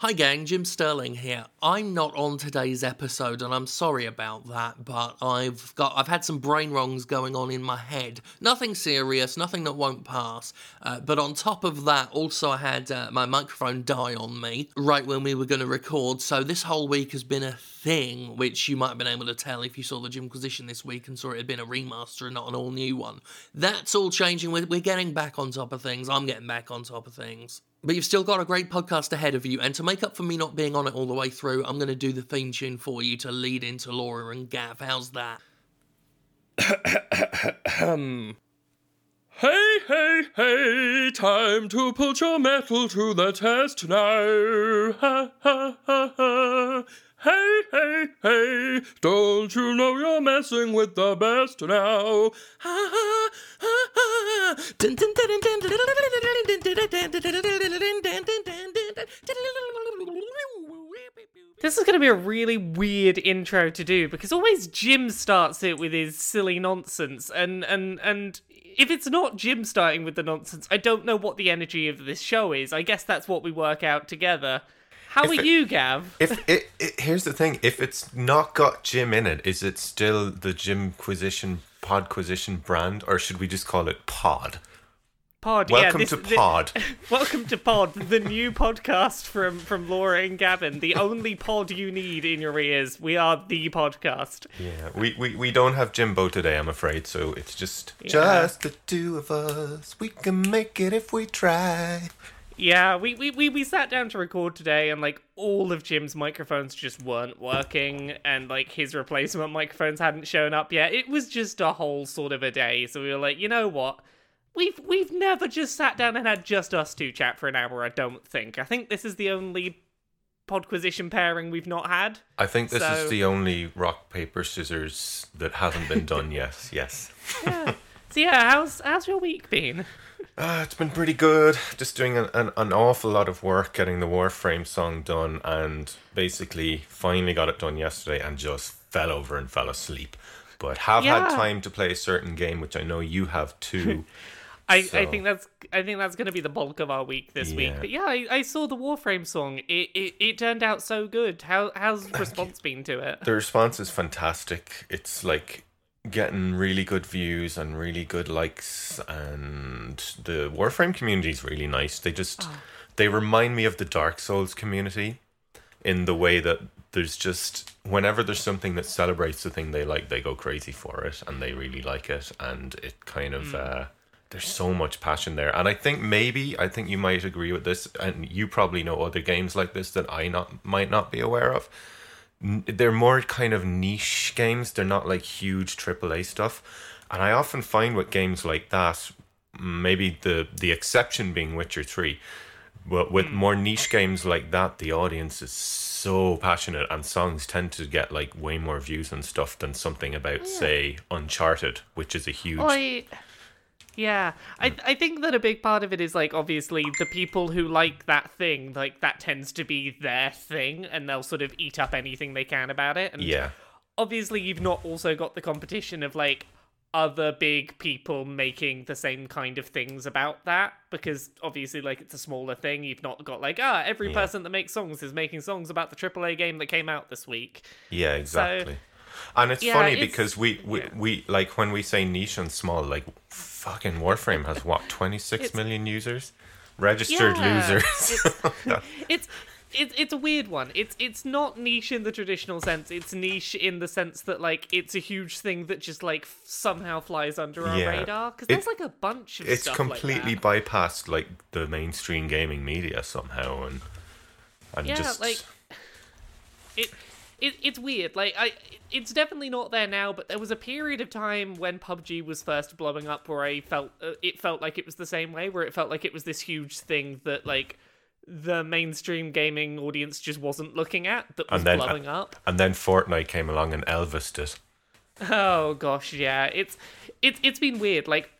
Hi gang, Jim Sterling here. I'm not on today's episode and I'm sorry about that, but I've got I've had some brain wrongs going on in my head. Nothing serious, nothing that won't pass. Uh, but on top of that, also I had uh, my microphone die on me right when we were going to record. So this whole week has been a thing, which you might have been able to tell if you saw the Jimquisition this week and saw it had been a remaster and not an all new one. That's all changing. We're, we're getting back on top of things. I'm getting back on top of things. But you've still got a great podcast ahead of you, and to make up for me not being on it all the way through, I'm going to do the theme tune for you to lead into Laura and Gav. How's that? Hey, hey, hey, time to put your metal to the test now. Ha, ha, ha, ha. Hey, hey, hey, don't you know you're messing with the best now? This is going to be a really weird intro to do because always Jim starts it with his silly nonsense and and and if it's not Jim starting with the nonsense, I don't know what the energy of this show is. I guess that's what we work out together. How If are it- you, Gav? If it, it, here's the thing, if it's not got Jim in it, is it still the Jimquisition Podquisition brand, or should we just call it Pod? Pod, yeah, Welcome this- to Pod. welcome to Pod, the new podcast from from Laura and Gavin, the only pod you need in your ears. We are the podcast. Yeah, we, we, we don't have Jimbo today, I'm afraid, so it's just Yeah. just the two of us. We can make it if we try. Yeah, we, we, we, we sat down to record today and like all of Jim's microphones just weren't working and like his replacement microphones hadn't shown up yet. It was just a whole sort of a day. So we were like, you know what? We've we've never just sat down and had just us two chat for an hour, I don't think. I think this is the only podquisition pairing we've not had. I think this So- is the only rock, paper, scissors that hasn't been done yet. Yes. Yeah. So yeah, how's how's your week been? Uh, it's been pretty good. Just doing an, an, an awful lot of work getting the Warframe song done, and basically finally got it done yesterday and just fell over and fell asleep. But have Yeah. had time to play a certain game, which I know you have too. I, I think that's I think that's going to be the bulk of our week this week. But yeah, I, I saw the Warframe song. It, it it turned out so good. How how's response been to it? the response is fantastic. It's like getting really good views and really good likes, and the Warframe community is really nice. They just they remind me of the Dark Souls community in the way that there's just whenever there's something that celebrates the thing they like, they go crazy for it and they really like it, and it kind of. Uh, there's so much passion there, and I think maybe I think you might agree with this, and you probably know other games like this that I not might not be aware of they're more kind of niche games. They're not like huge AAA stuff. And I often find with games like that, maybe the the exception being Witcher Three, but with hmm. more niche games like that, the audience is so passionate, and songs tend to get like way more views and stuff than something about say Uncharted, which is a huge. I yeah, I I think that a big part of it is like obviously the people who like that thing, like that tends to be their thing, and they'll sort of eat up anything they can about it. And yeah, obviously you've not also got the competition of like other big people making the same kind of things about that because obviously like it's a smaller thing you've not got like ah every Yeah. person that makes songs is making songs about the AAA game that came out this week yeah, exactly. and it's yeah, funny it's- because we, we, yeah. we like when we say niche and small, like fucking Warframe has what twenty six million users, registered Yeah, losers. it's it's it's a weird one. It's it's not niche in the traditional sense. It's niche in the sense that like it's a huge thing that just like f- somehow flies under our Yeah. radar because there's like a bunch of it's stuff completely like bypassed like the mainstream gaming media somehow and and Yeah, just like it, it it's weird. Like I, it's definitely not there now. But there was a period of time when PUBG was first blowing up where I felt uh, it felt like it was the same way, where it felt like it was this huge thing that like the mainstream gaming audience just wasn't looking at that was And then- blowing up. and then Fortnite came along and Elvised it. Oh gosh, yeah. It's it's it's been weird. Like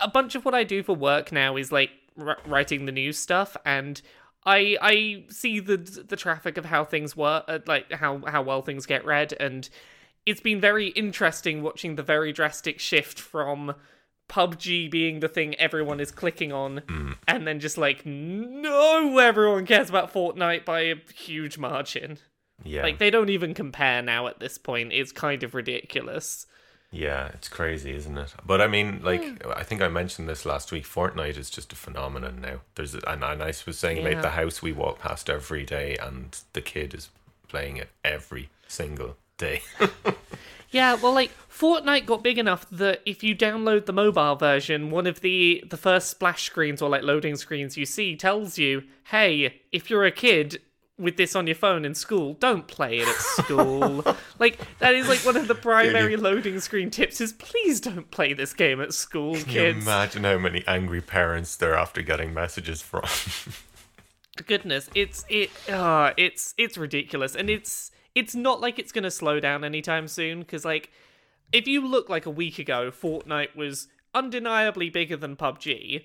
a bunch of what I do for work now is like r- writing the news stuff and I I see the the traffic of how things work, uh, like how how well things get read and it's been very interesting watching the very drastic shift from PUBG being the thing everyone is clicking on, and then just like, no, everyone cares about Fortnite by a huge margin. Yeah. Like, they don't even compare now at this point. It's kind of ridiculous. Yeah, it's crazy, isn't it? But I mean, like hmm. I think I mentioned this last week. Fortnite is just a phenomenon now. There's a, and, and I was saying Yeah. the house we walk past every day, and the kid is playing it every single day. Yeah, well, like Fortnite got big enough that if you download the mobile version, one of the the first splash screens or like loading screens you see tells you, "Hey, if you're a kid with this on your phone in school, don't play it at school." like that is like one of the primary loading screen tips is please don't play this game at school, Can you kids. imagine how many angry parents they're after getting messages from? goodness it's it uh it's it's ridiculous and it's it's not like it's gonna slow down anytime soon because like if you look like a week ago fortnite was undeniably bigger than pubg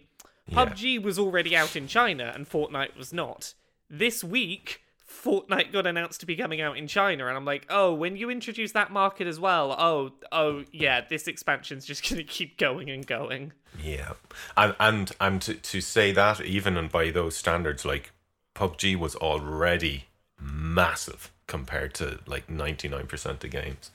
pubg was already out in china and fortnite was not this week fortnite got announced to be coming out in china. And i'm like oh when you introduce that market as well oh oh yeah this expansion's just gonna keep going and going. Yeah, and and and to to say that even and by those standards, like PUBG was already massive compared to like ninety nine percent of games.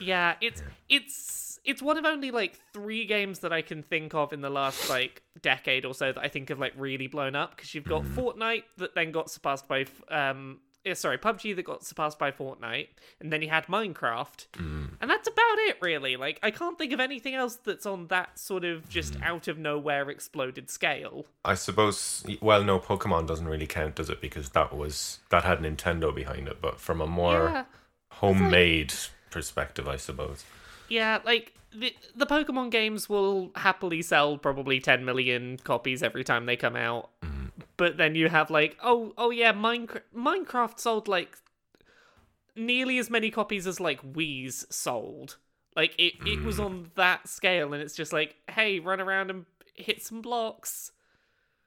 Yeah, it's it's it's one of only like three games that I can think of in the last like decade or so that I think have like really blown up because you've got Fortnite that then got surpassed by um eh, sorry PUBG that got surpassed by Fortnite and then you had Minecraft and that's about it really like I can't think of anything else that's on that sort of just out of nowhere exploded scale. I suppose. Well, no, Pokemon doesn't really count, does it? Because that was that had Nintendo behind it. But from a more Yeah. homemade perspective, I suppose. Yeah, like the the Pokemon games will happily sell probably 10 million copies every time they come out. Mm-hmm. But then you have like, oh, oh yeah, Minecraft Minecraft sold like nearly as many copies as like Wii's sold. Like it it was mm. on that scale and it's just like, hey, run around and hit some blocks.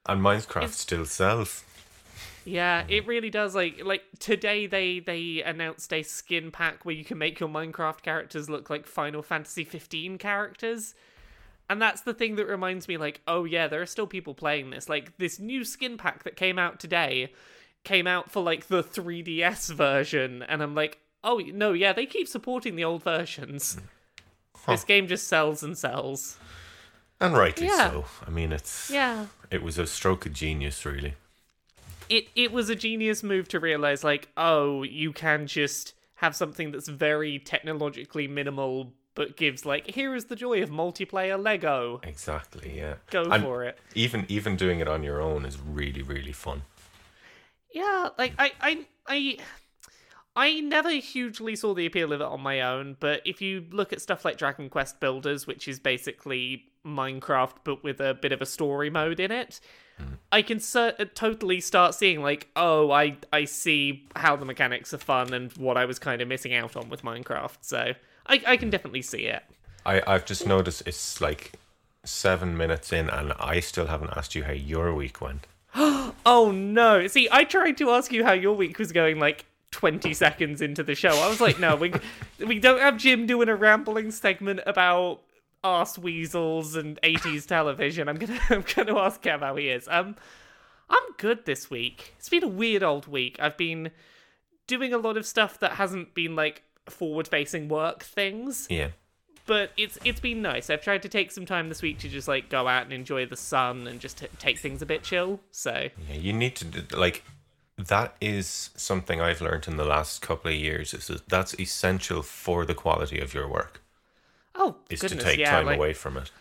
And Minecraft It's- still sells. Yeah, it really does. Like, like today they they announced a skin pack where you can make your Minecraft characters look like Final Fantasy 15 characters, and that's the thing that reminds me, like, oh yeah, there are still people playing this. Like this new skin pack that came out today came out for like the 3DS version, and I'm like, oh no, yeah, they keep supporting the old versions. Hmm. This game just sells and sells. And rightly Yeah. so. I mean, it's Yeah. it was a stroke of genius, really. It it was a genius move to realize like oh you can just have something that's very technologically minimal but gives like here is the joy of multiplayer lego Exactly. Yeah. go And for it Even even doing it on your own is really really fun. yeah like i i i I never hugely saw the appeal of it on my own, but if you look at stuff like Dragon Quest Builders, which is basically Minecraft but with a bit of a story mode in it, hmm. I can cer- totally start seeing like, oh, I I see how the mechanics are fun and what I was kind of missing out on with Minecraft. So I I can definitely see it. I I've just noticed it's like seven minutes in, and I still haven't asked you how your week went. Oh no! See, I tried to ask you how your week was going like 20 seconds into the show. I was like, no, we we don't have Jim doing a rambling segment about arse weasels and 80s television. I'm gonna I'm gonna ask Kev how he is. Um, I'm good this week. It's been a weird old week. I've been doing a lot of stuff that hasn't been like forward-facing work things Yeah. but it's it's been nice. I've tried to take some time this week to just like go out and enjoy the sun and just t- take things a bit chill. So Yeah, you need to like that is something I've learned in the last couple of years is that that's essential for the quality of your work oh is goodness, to take yeah, time like, away from it.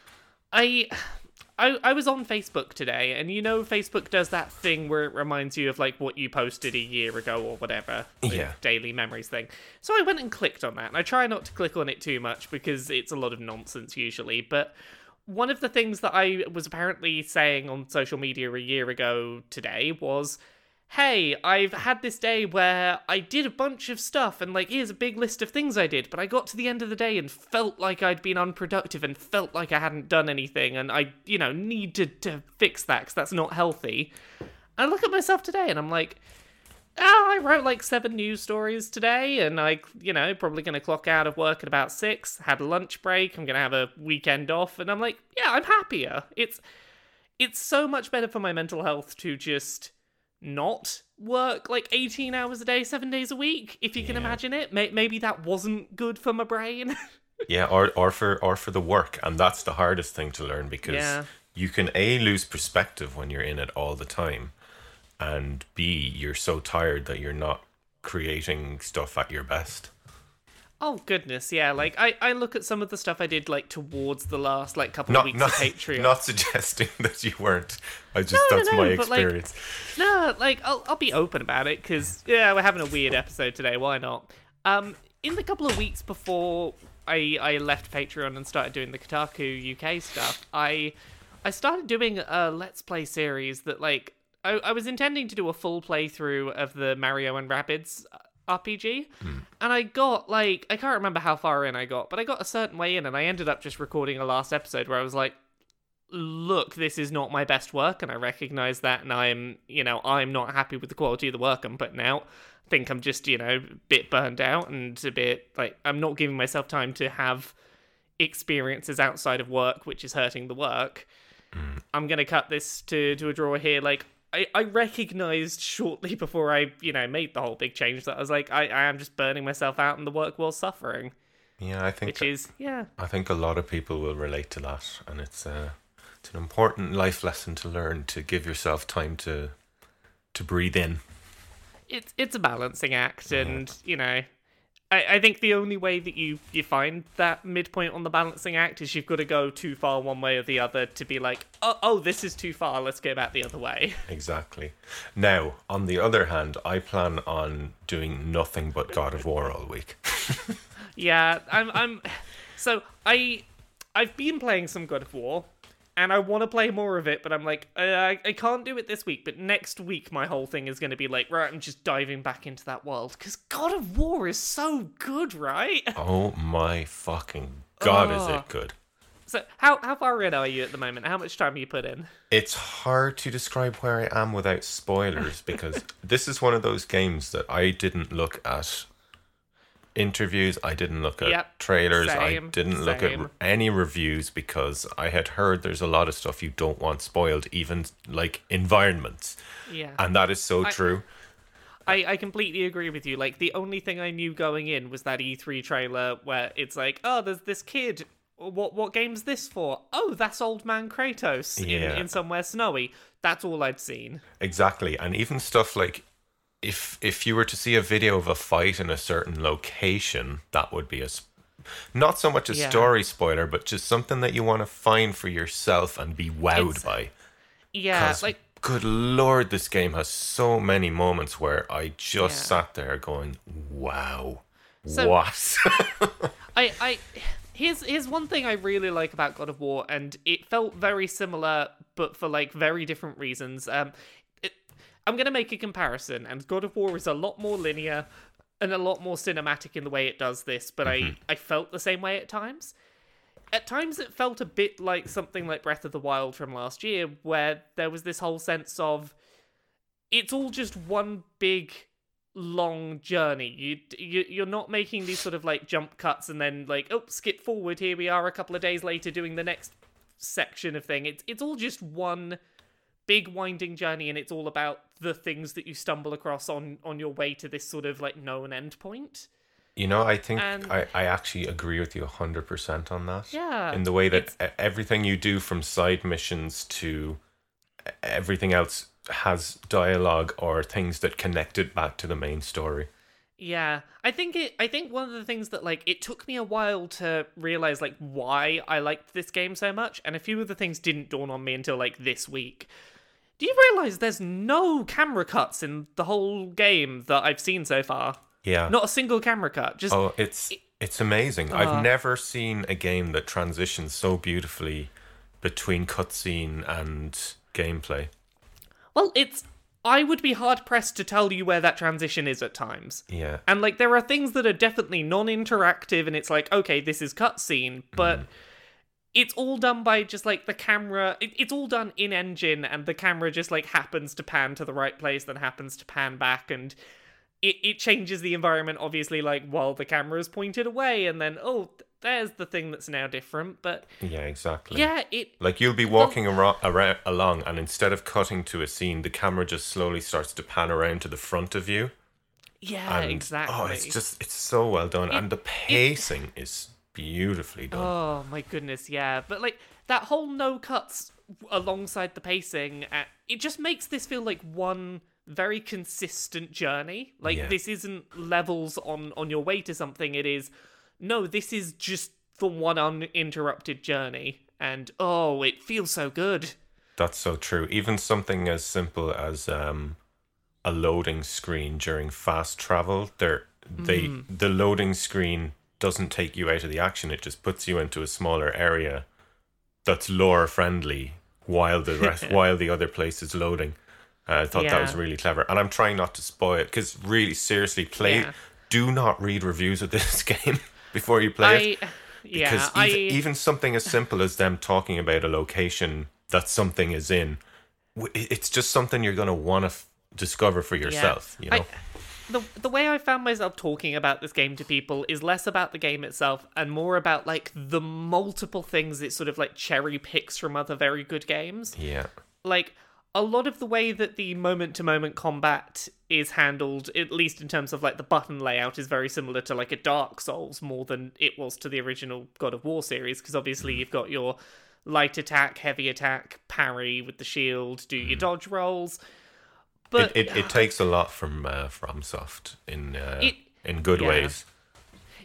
I. I, I was on Facebook today, and you know Facebook does that thing where it reminds you of like what you posted a year ago or whatever, the Yeah. daily memories thing. So I went and clicked on that, and I try not to click on it too much because it's a lot of nonsense usually. But one of the things that I was apparently saying on social media a year ago today was, "Hey, I've had this day where I did a bunch of stuff, and like here's a big list of things I did, but I got to the end of the day and felt like I'd been unproductive and felt like I hadn't done anything, and I, you know, need to fix that because that's not healthy." I look at myself today and I'm like, Oh, I wrote like seven news stories today, and I, you know, probably going to clock out of work at about six. Had a lunch break. I'm going to have a weekend off, and I'm like, yeah, I'm happier. It's, it's so much better for my mental health to just not work like 18 hours a day, seven days a week. If you can imagine it, maybe that wasn't good for my brain. Yeah, or or for or for the work, and that's the hardest thing to learn because Yeah. you can a lose perspective when you're in it all the time, and b you're so tired that you're not creating stuff at your best. Oh goodness, yeah. Like I, I look at some of the stuff I did like towards the last like couple of Not weeks not of Patreon. not suggesting that you weren't. I just No, no, that's no, my but, like, experience. No, like I'll I'll be open about it because yeah, we're having a weird episode today. Why not? Um, in the couple of weeks before I I left Patreon and started doing the Kotaku UK stuff, I I started doing a Let's Play series that like I I was intending to do a full playthrough of the Mario and Rabbids RPG, hmm. and I got like I can't remember how far in I got, but I got a certain way in, and I ended up just recording a last episode where I was like look, this is not my best work, and I recognize that, and I'm, you know, I'm not happy with the quality of the work I'm putting out. I think I'm just, you know, a bit burned out and a bit like I'm not giving myself time to have experiences outside of work, which is hurting the work. Hmm. I'm gonna cut this to to a draw here. Like I, I recognized shortly before I, you know, made the whole big change that I was like, I, I am just burning myself out in the work while suffering. Yeah, I think Which is yeah. I think a lot of people will relate to that, and it's uh, it's an important life lesson to learn to give yourself time to to breathe in. it's it's a balancing act and you know I, I think the only way that you you find that midpoint on the balancing act is you've got to go too far one way or the other to be like oh, oh this is too far let's go back the other way Exactly. Now, on the other hand, I plan on doing nothing but God of War all week. yeah i'm i'm so i i've been playing some god of war and I want to play more of it, but I'm like, uh, I, I can't do it this week. But next week, my whole thing is going to be like, right, I'm just diving back into that world because God of War is so good, right? Oh my fucking god, is Oh. it good? So how how far in are you at the moment? How much time you put in? It's hard to describe where I am without spoilers because this is one of those games that I didn't look at interviews, I didn't look at Yep, trailers, I didn't look at same. any reviews because I had heard there's a lot of stuff you don't want spoiled, even like environments. Yeah. And that is so true. I, I completely agree with you. Like the only thing I knew going in was that E3 trailer where it's like, oh, there's this kid. What what game's this for? Oh, that's old man Kratos Yeah. in, in somewhere snowy. That's all I'd seen. Exactly, and even stuff like if if you were to see a video of a fight in a certain location, that would be a not so much a Yeah. story spoiler, but just something that you want to find for yourself and be wowed It's- by. Yeah, like good lord, this game has so many moments where I just Yeah. sat there going, "Wow, So- what?" I, I here's here's one thing I really like about God of War, and it felt very similar, but for like very different reasons. Um, I'm gonna make a comparison, and God of War is a lot more linear and a lot more cinematic in the way it does this, but I mm-hmm. I felt the same way at times. At times, it felt a bit like something like Breath of the Wild from last year, where there was this whole sense of it's all just one big long journey. You, you you're not making these sort of like jump cuts and then like oh skip forward. Here we are a couple of days later doing the next section of thing. It's it's all just one big winding journey, and it's all about the things that you stumble across on on your way to this sort of like known end point. You know, I think And- I, I actually agree with you 100% on that. Yeah, In the way that it's- everything you do from side missions to everything else has dialogue or things that connect it back to the main story. Yeah, I think it. I think one of the things that like it took me a while to realize like why I liked this game so much, and a few of the things didn't dawn on me until like this week. Do you realize there's no camera cuts in the whole game that I've seen so far? Yeah. Not a single camera cut. Just Oh, it's it's amazing. Uh. I've never seen a game that transitions so beautifully between cutscene and gameplay. well, it's. I would be hard pressed to tell you where that transition is at times. Yeah. And like there are things that are definitely non-interactive and it's like okay, this is cutscene, but it's all done by just like the camera it, it's all done in engine and the camera just like happens to pan to the right place then happens to pan back and it, it changes the environment obviously like while the camera is pointed away and then oh th- there's the thing that's now different but Yeah, exactly. yeah it Like you'll be oh. walking around ara- along, and instead of cutting to a scene, the camera just slowly starts to pan around to the front of you. yeah And, exactly Oh, it's just it's so well done, and the pacing is beautifully done. Oh my goodness, yeah. But like that whole no cuts alongside the pacing, uh, it just makes this feel like one very consistent journey. Like Yeah. this isn't levels on on your way to something. It is no, this is just the one uninterrupted journey. And oh, it feels so good. That's so true. Even something as simple as um, a loading screen during fast travel, there they Mm. the loading screen doesn't take you out of the action. It just puts you into a smaller area that's lore friendly while the rest while the other place is loading. Uh, I thought that was really clever, and I'm trying not to spoil it because really, seriously, play. Yeah. Do not read reviews of this game before you play it I yeah, because I even, even something as simple as them talking about a location that something is in it's just something you're going to want to f- discover for yourself you know I, the the way I found myself talking about this game to people is less about the game itself and more about like the multiple things it sort of like cherry picks from other very good games. yeah Like a lot of the way that the moment to moment combat is handled, at least in terms of like the button layout, is very similar to like a Dark Souls more than it was to the original God of War series. Because obviously mm. you've got your light attack, heavy attack, parry with the shield, do your mm. dodge rolls. But it, it, it takes a lot from uh, FromSoft in uh, It- in good yeah. ways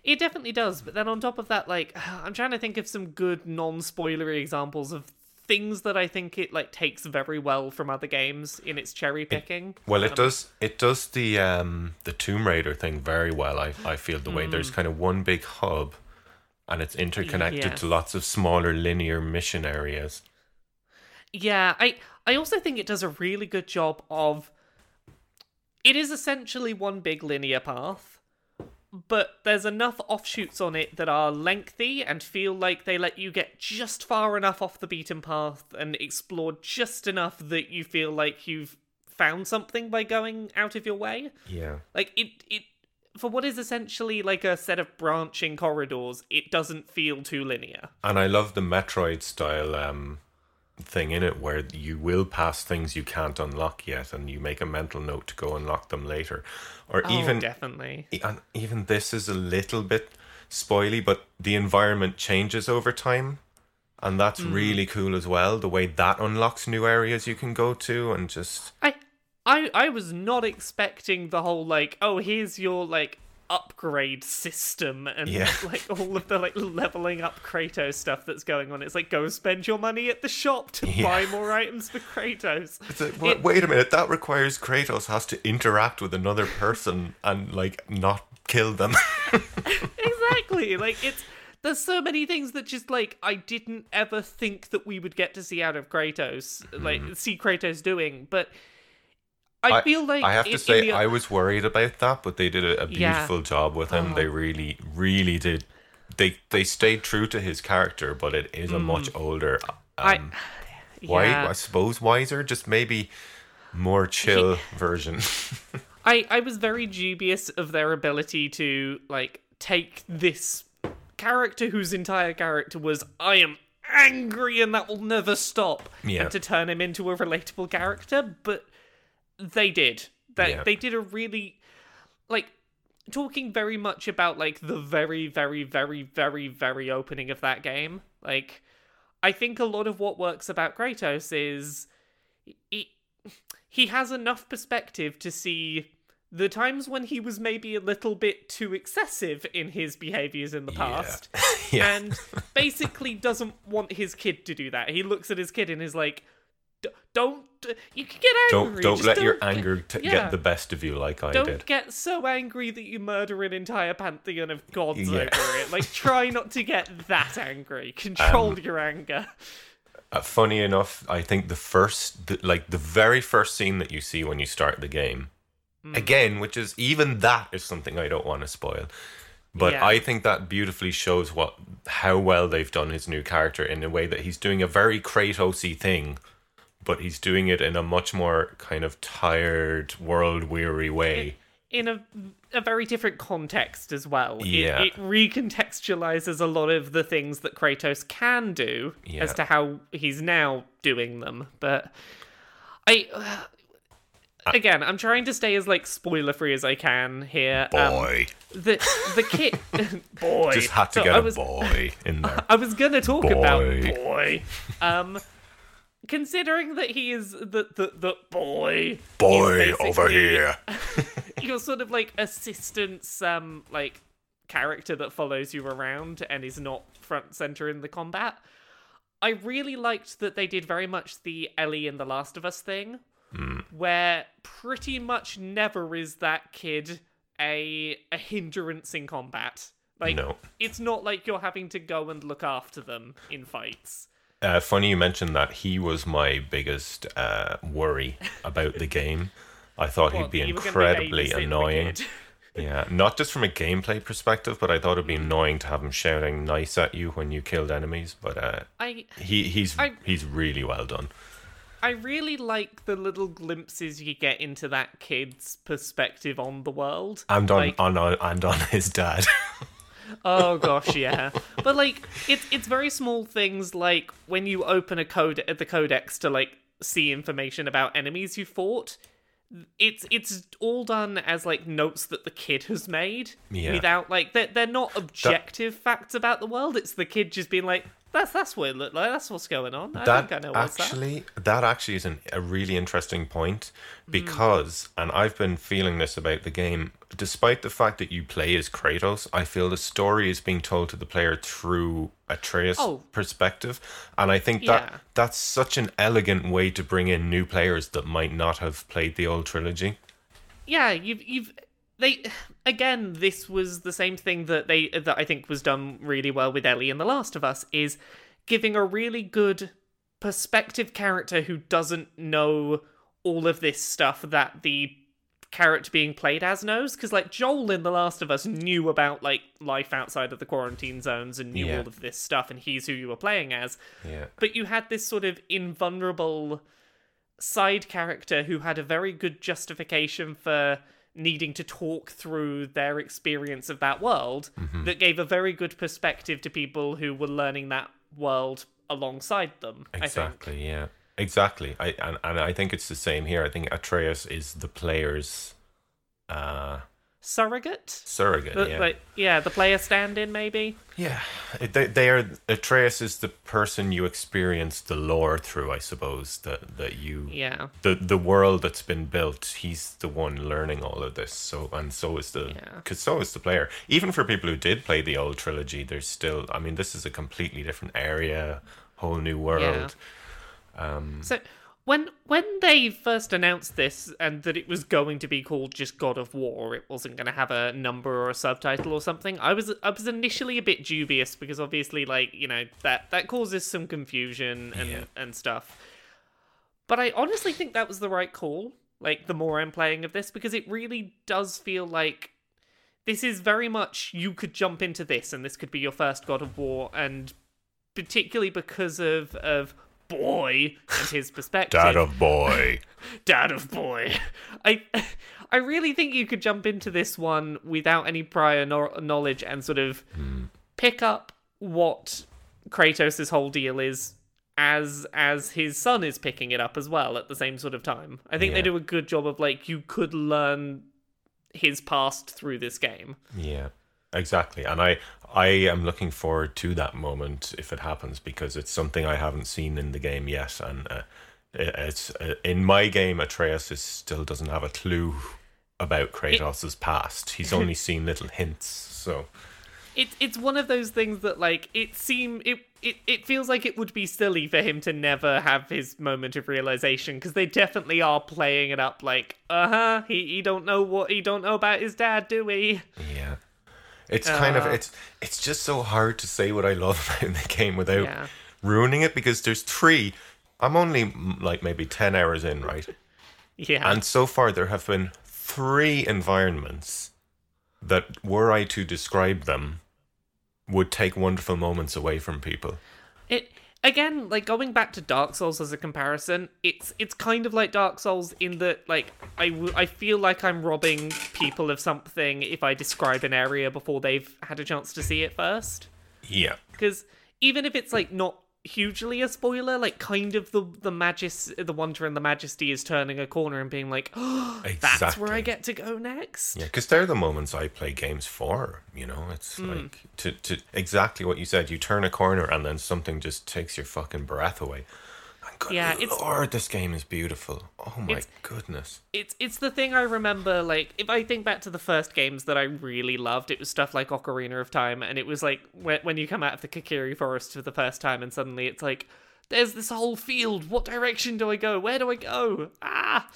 It definitely does, but then on top of that, like I'm trying to think of some good non-spoilery examples of things that I think it like takes very well from other games in its cherry picking. well it does it does the um the tomb raider thing very well i i feel the way there's kind of one big hub and it's interconnected Yes. to lots of smaller linear mission areas Yeah, I I also think it does a really good job of it is essentially one big linear path, but there's enough offshoots on it that are lengthy and feel like they let you get just far enough off the beaten path and explore just enough that you feel like you've found something by going out of your way. yeah Like it it for what is essentially like a set of branching corridors, it doesn't feel too linear. And I love the Metroid style um, thing in it where you will pass things you can't unlock yet and you make a mental note to go unlock them later. Or oh, even definitely. and even this is a little bit spoily, but the environment changes over time. And that's Hmm. really cool as well. The way that unlocks new areas you can go to and just I I I was not expecting the whole like oh here's your like upgrade system and Yeah. like all of the like leveling up Kratos stuff that's going on. It's like go spend your money at the shop to Yeah. buy more items for Kratos. It's like, "Wa- wait a minute, that requires Kratos has to interact with another person and like not kill them. exactly. Like it's there's so many things that just like I didn't ever think that we would get to see out of Kratos, like mm-hmm. see Kratos doing, but I, feel like. I have to say the- I was worried about that, but they did a, a Yeah. beautiful job with him. They really, really did. They they stayed true to his character, but it is a much older. Um, I yeah. I suppose wiser, just maybe more chill version. I I was very dubious of their ability to like take this character whose entire character was I am angry and that will never stop Yeah. and to turn him into a relatable character but they did they Yeah. they did a really like talking very much about like the very very very very very opening of that game like I think a lot of what works about Kratos is he, he has enough perspective to see the times when he was maybe a little bit too excessive in his behaviors in the past yeah. and basically doesn't want his kid to do that. He looks at his kid and is like, "D- "Don't you can get angry. don't don't just let your don't get- anger t- yeah. get the best of you like I did. Don't get so angry that you murder an entire pantheon of gods Yeah. over it. Like, try not to get that angry. Control Um, your anger. Uh, funny enough, I think the first, the, like the very first scene that you see when you start the game, Hmm. again, which is even that is something I don't want to spoil. But Yeah. I think that beautifully shows what how well they've done his new character in a way that he's doing a very Kratosy thing, but he's doing it in a much more kind of tired, world weary way. in a a very different context as well. Yeah. It, recontextualizes a lot of the things that Kratos can do Yeah. as to how he's now doing them. But I again, I'm trying to stay as like spoiler free as I can here. Um, Boy, the the kit boy just had to So get I a was, boy in there. I was gonna talk about Boy. boy. Um considering that he is the the, the boy Boy, over here. your sort of like assistance um like character that follows you around and is not front center in the combat. I really liked that they did very much the Ellie in The Last of Us thing, Hmm. where pretty much never is that kid a a hindrance in combat. Like No. it's not like you're having to go and look after them in fights. Uh, funny you mentioned that. He was my biggest uh, worry about the game. I thought Well, he'd be incredibly the annoying. Yeah, not just from a gameplay perspective, but I thought it'd be annoying to have him shouting nice at you when you killed enemies. But uh, I he he's I- he's really well done. I really like the little glimpses you get into that kid's perspective on the world. And on Like- on, on and on his dad. Oh gosh, yeah. But like it's it's very small things like when you open a code at the codex to like see information about enemies you fought. It's it's all done as like notes that the kid has made Yeah. without like they're, they're not objective facts about the world. It's the kid just being like that's that's what it looked like. That's what's going on. I that think I know what's that. actually that actually is an, a really interesting point Hmm. because and I've been feeling this about the game despite the fact that you play as Kratos I feel the story is being told to the player through Atreus Oh. perspective and I think Yeah. that that's such an elegant way to bring in new players that might not have played the old trilogy yeah you've you've they again this was the same thing that they that i think was done really well with ellie in the last of us is giving a really good perspective character who doesn't know all of this stuff that the character being played as knows. Because like joel in the last of us knew about like life outside of the quarantine zones and knew Yeah. all of this stuff and he's who you were playing as. Yeah. But you had this sort of invulnerable side character who had a very good justification for needing to talk through their experience of that world that gave a very good perspective to people who were learning that world alongside them exactly yeah. Exactly. I and, and I think it's the same here. I think Atreus is the player's uh surrogate surrogate The- yeah like yeah the player stand-in maybe Yeah, they they are Atreus is the person you experience the lore through, I suppose. That that you yeah the the world that's been built. He's the one learning all of this. So and so is the Yeah. because so is the player. Even for people who did play the old trilogy, there's still. I mean, this is a completely different area, whole new world. Um, so when when they first announced this and that it was going to be called just God of War, it wasn't going to have a number or a subtitle or something. I was I was initially a bit dubious because obviously like, you know, that that causes some confusion and Yeah. and stuff. But I honestly think that was the right call. Like the more I'm playing of this because it really does feel like this is very much you could jump into this and this could be your first God of War and particularly because of of boy and his perspective. Dad of boy. dad of boy. I i really think you could jump into this one without any prior no- knowledge and sort of pick up what kratos' whole deal is as as his son is picking it up as well at the same sort of time. I think they do a good job of like you could learn his past through this game. Yeah, exactly. And I I am looking forward to that moment if it happens because it's something I haven't seen in the game yet, and uh, it- it's uh, in my game. Atreus is, still doesn't have a clue about Kratos' past. He's only seen little hints. So it, it's one of those things that like it seem it, it it feels like it would be silly for him to never have his moment of realization because they definitely are playing it up like uh-huh he, he don't know what he don't know about his dad do we yeah. It's kind of Uh. it's it's just so hard to say what I love about the game without Yeah. ruining it because there's three. I'm only like maybe ten hours in, right? yeah And so far, there have been three environments that were I to describe them would take wonderful moments away from people. Again, like going back to Dark Souls as a comparison, it's it's kind of like Dark Souls in that like I, w- I feel like I'm robbing people of something if I describe an area before they've had a chance to see it first. Yeah. Because even if it's like not hugely a spoiler, like kind of the the magis the wonder and the majesty is turning a corner and being like, oh, that's where I get to go next. Yeah, because they're the moments I play games for. You know, it's mm. like to to exactly what you said. You turn a corner and then something just takes your fucking breath away. And good Yeah, it's- lord, this game is beautiful. Oh my It's- goodness. it's it's the thing I remember. Like, if I think back to the first games that I really loved, it was stuff like Ocarina of Time, and it was like when when you come out of the Kokiri Forest for the first time, and suddenly it's like, there's this whole field. What direction do I go? Where do I go? Ah,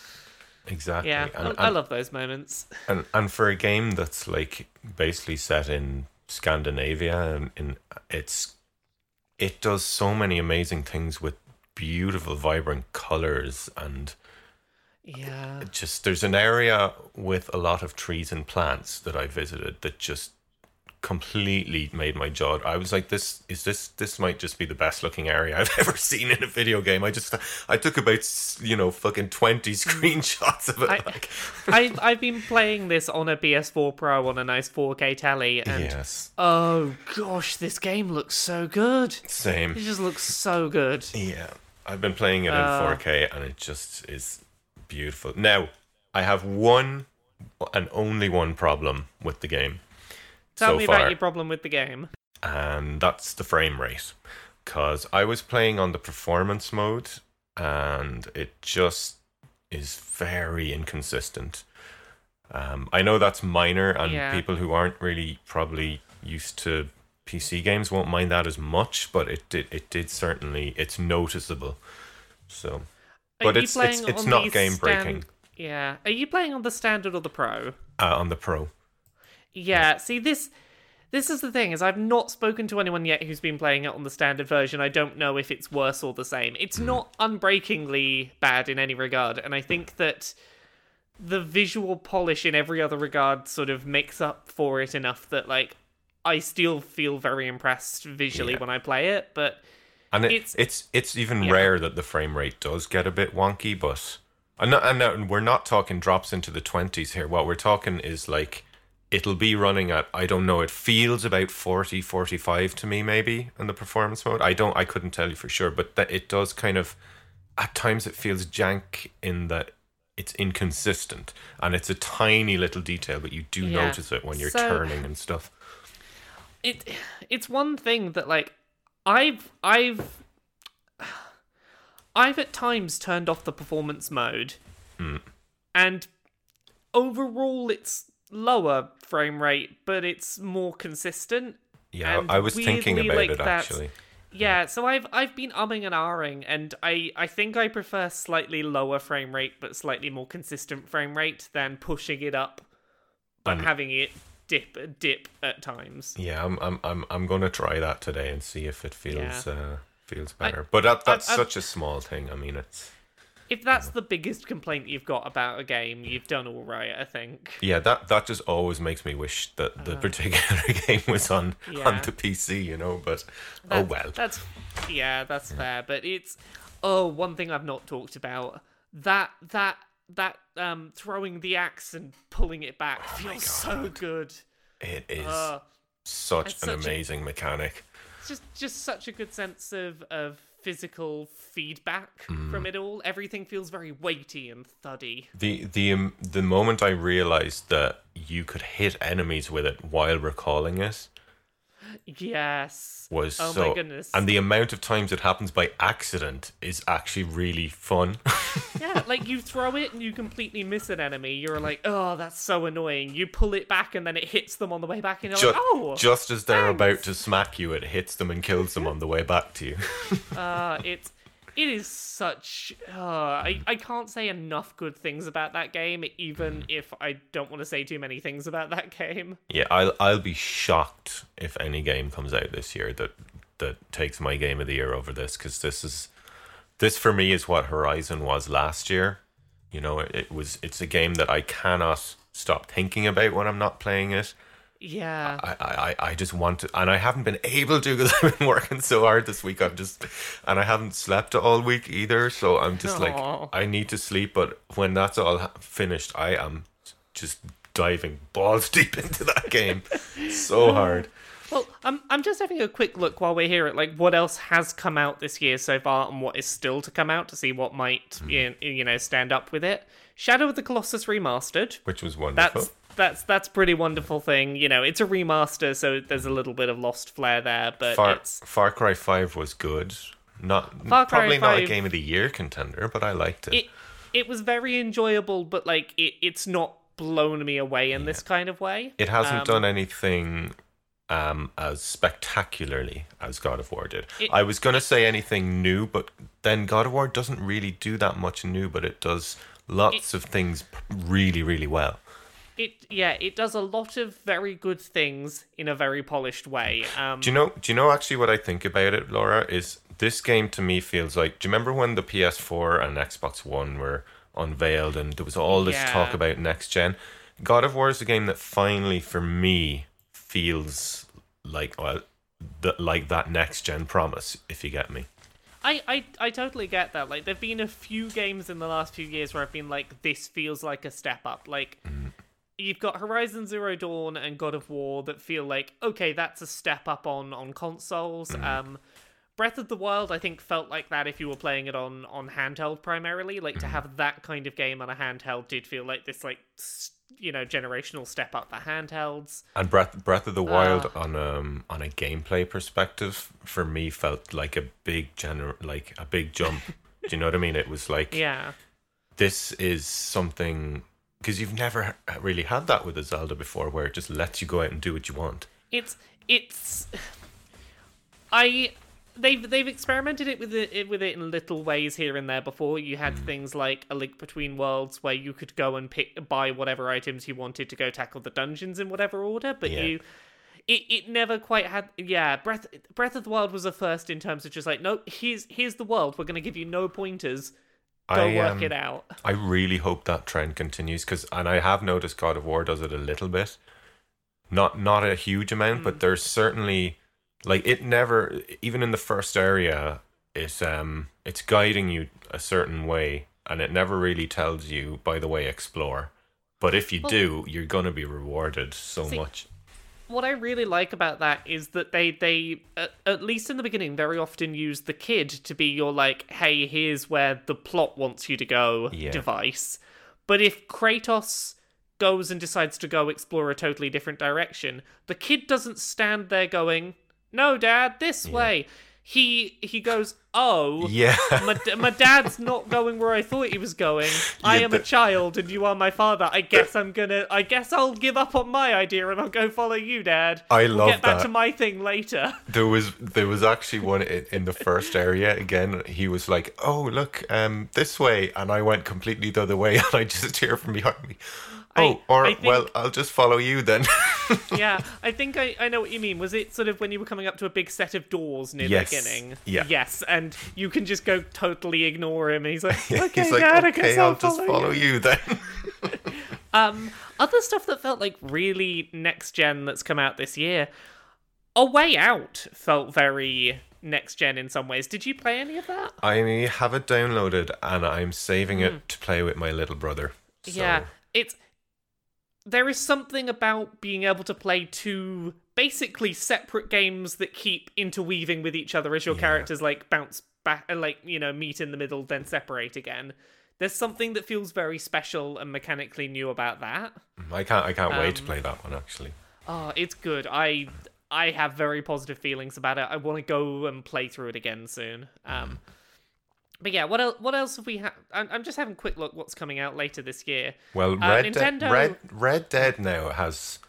Exactly. yeah, And, I, I love those moments. and and for a game that's like basically set in Scandinavia and in it's it does so many amazing things with beautiful vibrant colors and Yeah, just there's an area with a lot of trees and plants that I visited that just completely made my jaw I was like this is this this might just be the best looking area I've ever seen in a video game I just I took about you know fucking 20 screenshots of it I- like I've I've been playing this on a PS4 Pro on a nice 4K telly, and yes oh gosh, this game looks so good. same It just looks so good. Yeah, I've been playing it in Uh. 4K and it just is beautiful. Now, I have one and only one problem with the game Tell so me far, about your problem with the game. and that's the frame rate. Because I was playing on the performance mode and it just is very inconsistent. Um, I know that's minor, and Yeah. people who aren't really probably used to PC games won't mind that as much, but it did it did certainly it's noticeable. So Are But it's- it's- it's not game-breaking. stand- Yeah. Are you playing on the standard or the pro? uh, on the Pro, Yeah. See this. This is the thing is I've not spoken to anyone yet who's been playing it on the standard version. I don't know if it's worse or the same. It's Hmm. not unbreakingly bad in any regard, and I think that the visual polish in every other regard sort of makes up for it enough that like I still feel very impressed visually Yeah. when I play it, but and it, It's- it's it's even yeah. rare that the frame rate does get a bit wonky, but and not, and we're not talking drops into the twenties here. What we're talking is like it'll be running at I don't know. It feels about 40, 45 to me maybe in the performance mode. I don't. I couldn't tell you for sure, but that it does kind of at times it feels jank in that it's inconsistent and it's a tiny little detail, but you do Yeah. notice it when you're So- turning and stuff. it it's one thing that like I've I've I've at times turned off the performance mode, mm. and overall it's lower frame rate, but it's more consistent. Yeah, And I was thinking about like, it actually. Yeah, so I've I've been umming and ahhing, and I I think I prefer slightly lower frame rate but slightly more consistent frame rate than pushing it up, but And- having it dip dip at times. Yeah, I'm I'm I'm I'm gonna try that today and see if it feels Yeah. uh feels better. but that that's I've- such a small thing. I mean, it's If that's the biggest complaint you've got about a game, you've done all right, I think. yeah, that that just always makes me wish that the particular game was on. Yeah. on the PC, you know. But oh well. That's yeah, that's fair. But it's oh, one thing I've not talked about that that that um throwing the axe and pulling it back feels so good. It is Uh, such an such a- amazing mechanic. it's just just such a good sense of of physical feedback Mm. from it all. Everything feels very weighty and thuddy. The the um, the moment I realized that you could hit enemies with it while recalling it Yes. was oh so my goodness. and the amount of times it happens by accident is actually really fun. Yeah, like you throw it and you completely miss an enemy. You're like, oh, that's so annoying. You pull it back and then it hits them on the way back, and you're just, like, oh, just as they're about to smack you, it hits them and kills them on the way back to you. uh, it's it is such. Uh, I I can't say enough good things about that game, even if I don't want to say too many things about that game. yeah, I'll I'll be shocked if any game comes out this year that that takes my game of the year over this because this is this for me is what Horizon was last year. You know, it, it was it's a game that I cannot stop thinking about when I'm not playing it. Yeah. I, I, I just want to, and I haven't been able to because I've been working so hard this week. I'm just, and I haven't slept all week either. So I'm just Aw. like, I need to sleep. But when that's all finished, I am just diving balls deep into that game. so hard. Well, I'm I'm just having a quick look while we're here at like what else has come out this year so far and what is still to come out to see what might hmm. you you know stand up with it. Shadow of the Colossus remastered. Which was wonderful. That's that's that's pretty wonderful thing. You know, it's a remaster, so there's a little bit of lost flair there, but Far, it's Far Cry 5 was good. Not probably not a game of the year contender, but I liked it. it it was very enjoyable, but like it, it's not blown me away in this kind of way. It hasn't Um, done anything um, as spectacularly as God of War did. It- I was going to say anything new, but then God of War doesn't really do that much new, but it does lots of things really, really well. It yeah, it does a lot of very good things in a very polished way. Um, Do you know? Do you know actually what I think about it, Laura? Is this game to me feels like? Do you remember when the PS4 and Xbox One were unveiled and there was all this Yeah. talk about next gen? God of War is a game that finally, for me, feels like well, like that next gen promise. If you get me. I, I I totally get that. Like, there've been a few games in the last few years where I've been like, this feels like a step up. Like, you've got Horizon Zero Dawn and God of War that feel like, okay, that's a step up on on consoles. Um, Breath of the Wild, I think, felt like that if you were playing it on on handheld primarily. Like to have that kind of game on a handheld did feel like this like you know generational step up for handhelds. And Breath Breath of the Wild Ah. on um on a gameplay perspective for me felt like a big gener like a big jump. Do you know what I mean? It was like Yeah. this is something because you've never uh, really had that with a Zelda before, where it just lets you go out and do what you want. it's it's i they've they've experimented it with it with it in little ways here and there before you had mm. things like a link between worlds where you could go and pick buy whatever items you wanted to go tackle the dungeons in whatever order but Yeah. you it, it never quite had yeah breath breath of the wild was a first in terms of just like no here's here's the world we're going to give you no pointers go I, work um, it out I really hope that trend continues because, and I have noticed God of War does it a little bit, not not a huge amount, but there's certainly like it never even in the first area it's um it's guiding you a certain way, and it never really tells you by the way explore. But if you Well- do, you're gonna be rewarded so See, much. What I really like about that is that they they at, at least in the beginning very often use the kid to be your like hey here's where the plot wants you to go Yeah. device. But if Kratos goes and decides to go explore a totally different direction, the kid doesn't stand there going, "No, dad, this way." He he goes, "Oh, Yeah. my, my dad's not going where I thought he was going. I Yeah, am a child and you are my father. I guess I'm gonna. I guess I'll give up on my idea and I'll go follow you, Dad. I we'll love get back that. to my thing later. There was there was actually one in, in the first area again. He was like, "Oh look, um, this way," and I went completely the other way, and I just hear from behind me. I- Oh, or I think- well, I'll just follow you then. yeah, I think I, I know what you mean. Was it sort of when you were coming up to a big set of doors near Yes. the beginning? Yeah. Yes, and you can just go totally ignore him. And he's like, okay, He's like, Dad, I "Okay, I'll I'll just follow you then." Um, other stuff that felt like really next gen that's come out this year. A Way Out felt very next gen in some ways. Did you play any of that? I have it downloaded, and I'm saving it to play with my little brother. So, Hmm. Yeah, it's there is something about being able to play two basically separate games that keep interweaving with each other as your characters like bounce back and like you know meet in the middle then separate again. There's something that feels very special and mechanically new about that. I can't. I can't wait to Um, play that one actually. Oh, it's good. I I have very positive feelings about it. I want to go and play through it again soon. Um, but yeah, what else? What else have we had? I'm, I'm just having a quick look. What's coming out later this year? Well, uh, Red Dead, Nintendo- Red Red Dead now has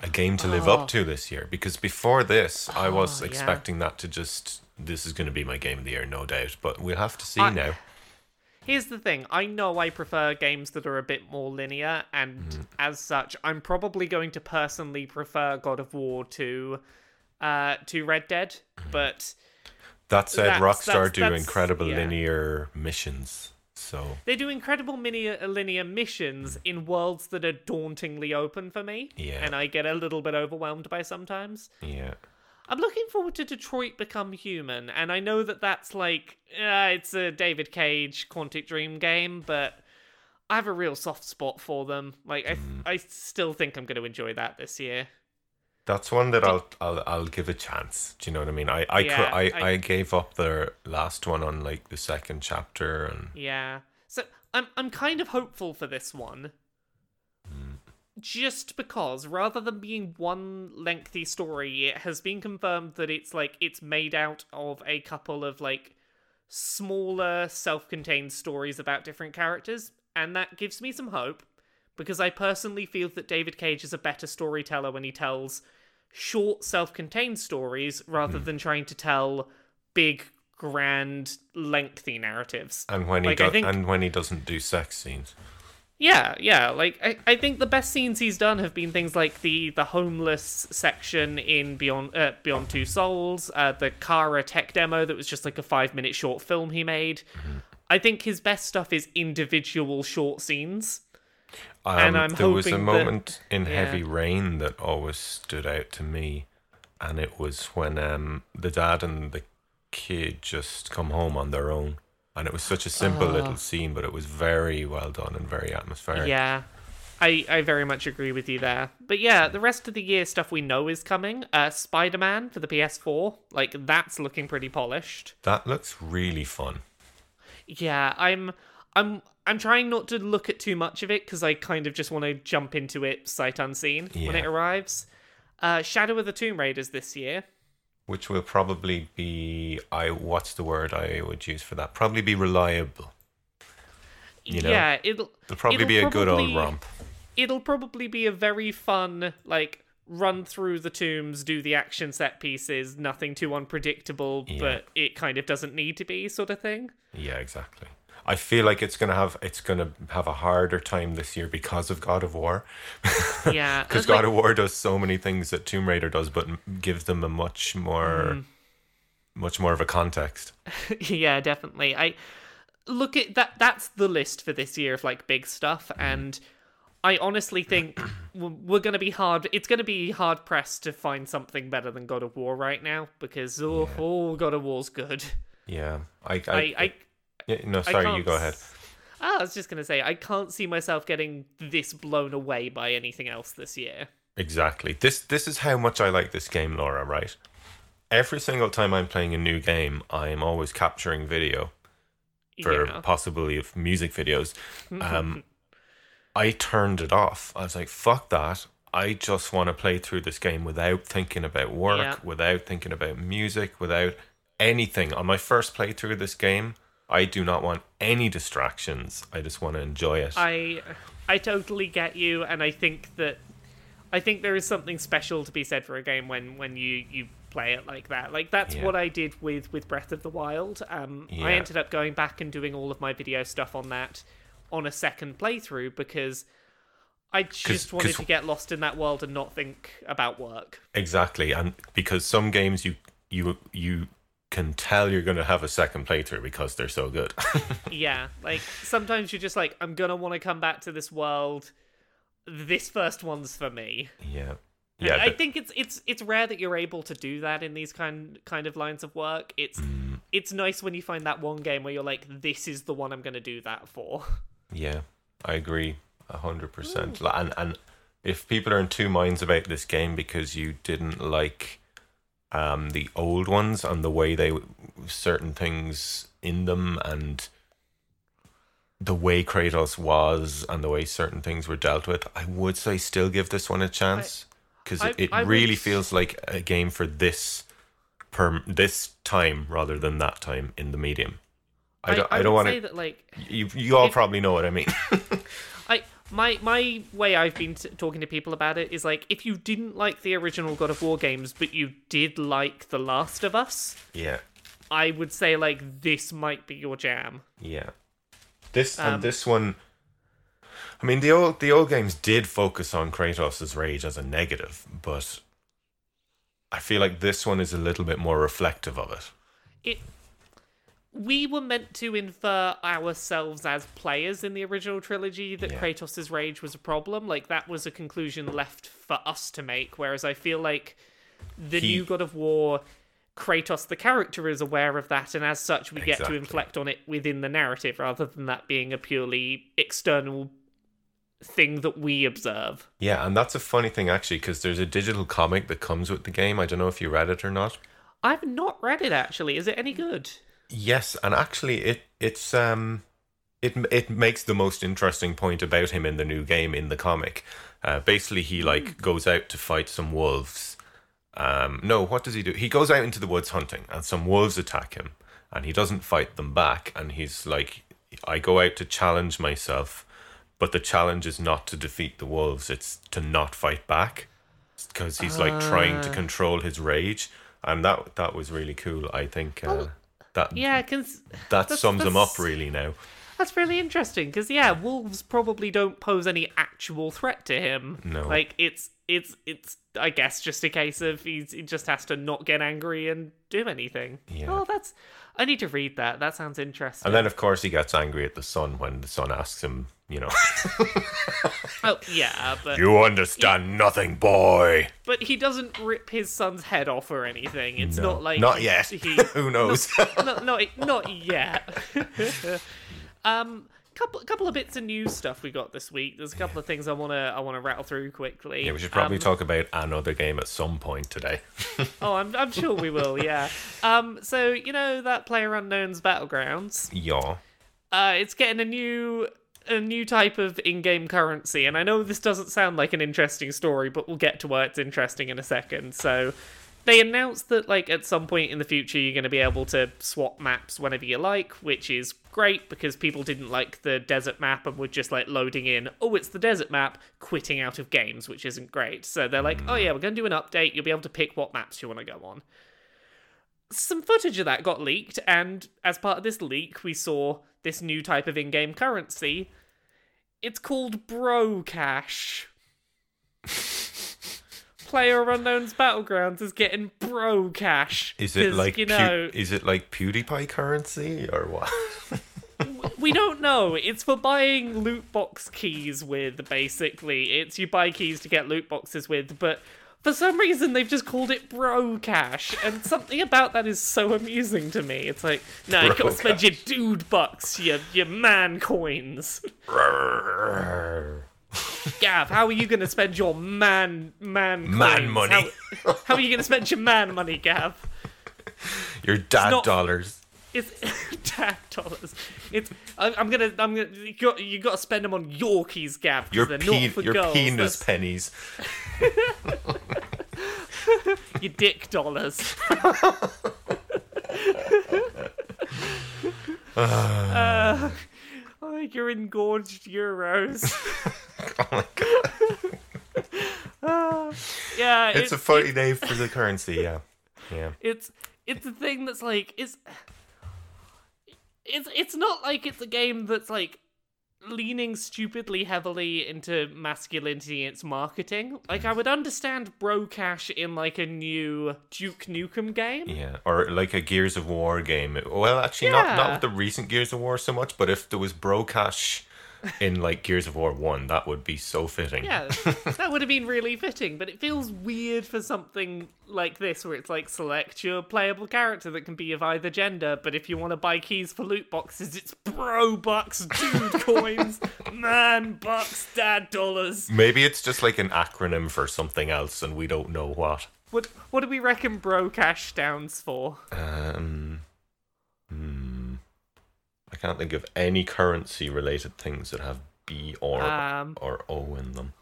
a game to live Oh. up to this year because before this, I was Oh, yeah. expecting that to just this is going to be my game of the year, no doubt. But we'll have to see I- now. Here's the thing. I know I prefer games that are a bit more linear, and Mm-hmm. as such, I'm probably going to personally prefer God of War to uh to Red Dead. Mm-hmm. But That said, That's- Rockstar that's- do that's- incredible yeah. linear missions. So They do incredible mini uh, linear missions in worlds that are dauntingly open for me. Yeah. And I get a little bit overwhelmed by sometimes. yeah, I'm looking forward to Detroit Become Human, and I know that that's like uh, it's a David Cage Quantic Dream game, but I have a real soft spot for them. Like I, Mm. I still think I'm going to enjoy that this year. That's one that I'll I'll I'll give a chance. Do you know what I mean? I I Yeah, I, I- I gave up the last one on like the second chapter, and Yeah. So I'm I'm kind of hopeful for this one. Just because rather than being one lengthy story, it has been confirmed that it's like it's made out of a couple of like smaller self-contained stories about different characters, and that gives me some hope because I personally feel that David Cage is a better storyteller when he tells short self-contained stories rather than trying to tell big grand lengthy narratives. and when he Like, think- and when he doesn't do sex scenes. Yeah, yeah. Like I, I think the best scenes he's done have been things like the the homeless section in Beyond uh, Beyond Two Souls, uh, the Kara tech demo that was just like a five minute short film he made. I think his best stuff is individual short scenes. Um, And I'm there was a hoping that- moment in yeah. Heavy Rain that always stood out to me, and it was when um, the dad and the kid just come home on their own, and it was such a simple little scene, but it was very well done and very atmospheric. Yeah. I, I very much agree with you there. But yeah, the rest of the year stuff we know is coming. Uh, Spider Man for the PS4, like that's looking pretty polished. That looks really fun. Yeah, I'm I'm I'm trying not to look at too much of it because I kind of just want to jump into it sight unseen when it arrives. Uh, Shadow of the Tomb Raiders this year. Which will probably be I what's the word I would use for that? Probably be reliable. You know? yeah, it'll It'll probably it'll be a good old romp. It'll probably be a very fun like run through the tombs, do the action set pieces, nothing too unpredictable, Yeah. but it kind of doesn't need to be sort of thing. Yeah, exactly. I feel like it's gonna have it's gonna have a harder time this year because of God of War. Yeah, Because it's like- God of War does so many things that Tomb Raider does, but gives them a much more, Mm. much more of a context. yeah, definitely. I look at that. That's the list for this year of like big stuff, and I honestly think we're gonna be hard. It's gonna be hard pressed to find something better than God of War right now because oh, oh God of War's good. Yeah, I, I, I, I, yeah, no, sorry, you go ahead. Ah, I was just gonna say I can't see myself getting this blown away by anything else this year. Exactly. This, this is how much I like this game, Laura. Right. Every single time I'm playing a new game, I am always capturing video for yeah. possibly of music videos. Um, I turned it off. I was like, fuck that. I just want to play through this game without thinking about work, Yeah. without thinking about music, without anything. On my first playthrough of this game, I do not want any distractions. I just want to enjoy it. I I totally get you, and I think that I think there is something special to be said for a game when when you you play it like that. Like that's Yeah. what I did with with Breath of the Wild. Um, Yeah. I ended up going back and doing all of my video stuff on that on a second playthrough because I just wanted 'cause- to get lost in that world and not think about work. Exactly, and because some games you you you can tell you're going to have a second playthrough because they're so good. yeah, like sometimes you're just like, I'm gonna want to come back to this world. This first one's for me. yeah, yeah. I but- think it's it's it's rare that you're able to do that in these kind kind of lines of work. It's Mm. it's nice when you find that one game where you're like, this is the one I'm going to do that for. Yeah, I agree a hundred percent. And and if people are in two minds about this game because you didn't like um the old ones and the way they certain things in them and the way Kratos was and the way certain things were dealt with, I would say still give this one a chance because it, it I would really s- feels like a game for this per this time rather than that time in the medium. I don't. I, don't would want say to. that like You you all if- probably know what I mean. My my way I've been t- talking to people about it is like if you didn't like the original God of War games but you did like The Last of Us, yeah, I would say like this might be your jam. yeah. This Um, and this one. I mean, the old the old games did focus on Kratos' rage as a negative, but I feel like this one is a little bit more reflective of it. it we were meant to infer ourselves as players in the original trilogy that Yeah. Kratos' rage was a problem. Like that was a conclusion left for us to make. Whereas I feel like the He- new God of War, Kratos the character is aware of that, and as such, we get to inflect on it within the narrative rather than that being a purely external thing that we observe. Yeah, and that's a funny thing actually, because there's a digital comic that comes with the game. I don't know if you read it or not. I've not read it actually. Is it any good? Yes, and actually, it it's um, it it makes the most interesting point about him in the new game in the comic. Uh, basically, he like goes out to fight some wolves. Um, no, what does he do? He goes out into the woods hunting, and some wolves attack him, and he doesn't fight them back. And he's like, "I go out to challenge myself, but the challenge is not to defeat the wolves; it's to not fight back." Because he's like trying to control his rage, and that that was really cool. I think uh, that Yeah, cause that That's- sums them up really now. That's really interesting because yeah, wolves probably don't pose any actual threat to him. No. like it's it's it's I guess just a case of he's, he just has to not get angry and do anything. Yeah. Oh, that's I need to read that. That sounds interesting. And then, of course, he gets angry at the son when the son asks him, you know, oh yeah, but you understand nothing, boy. but he doesn't rip his son's head off or anything. It's No. not like Not yet. He, Who knows? not not not yet. um, couple couple of bits of news stuff we got this week. There's a couple of things I wanna I wanna rattle through quickly. yeah, we should probably Um, talk about another game at some point today. Oh, I'm I'm sure we will. Yeah. Um. So you know that Player Unknown's Battlegrounds. yeah. Uh, it's getting a new a new type of in-game currency, and I know this doesn't sound like an interesting story, but we'll get to why it's interesting in a second. So. They announced that, like, at some point in the future, you're going to be able to swap maps whenever you like, which is great because people didn't like the desert map and were just like loading in, oh, it's the desert map, quitting out of games, which isn't great. So they're like, oh, yeah, we're going to do an update. You'll be able to pick what maps you want to go on some footage of that got leaked, and as part of this leak, we saw this new type of in game currency. It's called Bro Cash. Player Unknown's Battlegrounds is getting Bro Cash. Is it like you know? is it like PewDiePie currency or what? we don't know. It's for buying loot box keys with, basically. It's you buy keys to get loot boxes with, but for some reason they've just called it bro cash, and something about that is so amusing to me. It's like, no, you gotta spend your dude bucks, your your man coins. Gav, how are you gonna spend your man man Man coins? money. How, how are you gonna spend your man money, Gav? Your dad not- dollars. It's dad dollars. It's I, I'm gonna I'm gonna you got you got to spend them on Yorkies, Gav. 'cause Your, they're pe- not for your girls. penis That's pennies. your dick dollars. uh, oh, your engorged euros. Oh my god. Uh, yeah, It's a funny name for the currency, yeah. Yeah. it's it's a thing that's like it's it's it's not like it's a game that's like leaning stupidly heavily into masculinity in its marketing. Like I would understand bro cash in like a new Duke Nukem game. Yeah, or like a Gears of War game. Well, actually, not not with the recent Gears of War so much, but if there was Brocash in like Gears of War One, that would be so fitting. Yeah, that would have been really fitting, but it feels weird for something like this where it's like select your playable character that can be of either gender, but if you want to buy keys for loot boxes, it's bro bucks, dude coins, man bucks, dad dollars. Maybe it's just like an acronym for something else, and we don't know what. What what do we reckon bro cash stands for? Um, hmm, can't think of any currency-related things that have B or Um, or O in them.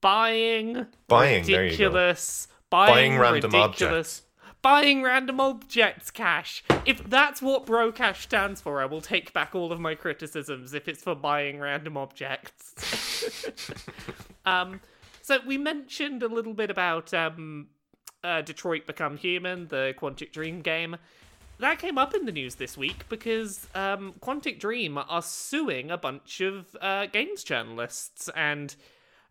Buying Buying, there you go. ridiculous buying, Buying random ridiculous buying random objects cash. If that's what bro cash stands for, I will take back all of my criticisms if it's for buying random objects. um so we mentioned a little bit about um uh, Detroit Become Human, the Quantic Dream game. That came up in the news this week because um, Quantic Dream are suing a bunch of uh, games journalists, and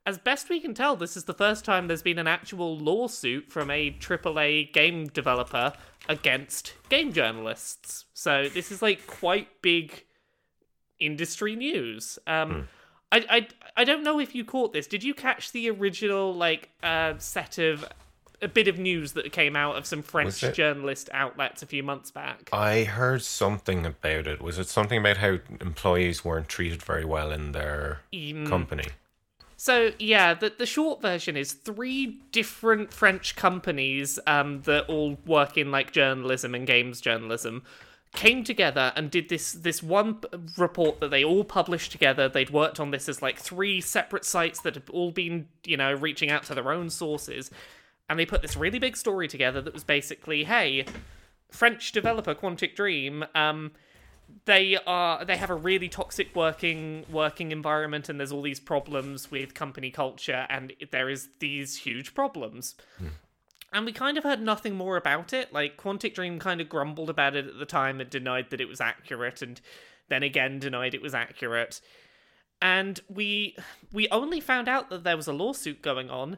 as best we can tell, this is the first time there's been an actual lawsuit from a AAA game developer against game journalists. So this is like quite big industry news. Um, I, I I don't know if you caught this. Did you catch the original like uh, set of a bit of news that came out of some French journalist outlets a few months back? I heard something about it. Was it something about how employees weren't treated very well in their company? So yeah, the the short version is three different French companies um, that all work in like journalism and games journalism came together and did this this one report that they all published together. They'd worked on this as like three separate sites that had all been you know reaching out to their own sources, and they put this really big story together that was basically, hey, French developer Quantic Dream, um, they are they have a really toxic working working environment, and there's all these problems with company culture, and there is these huge problems. And we kind of heard nothing more about it. Like Quantic Dream kind of grumbled about it at the time and denied that it was accurate, and then again denied it was accurate. And we we only found out that there was a lawsuit going on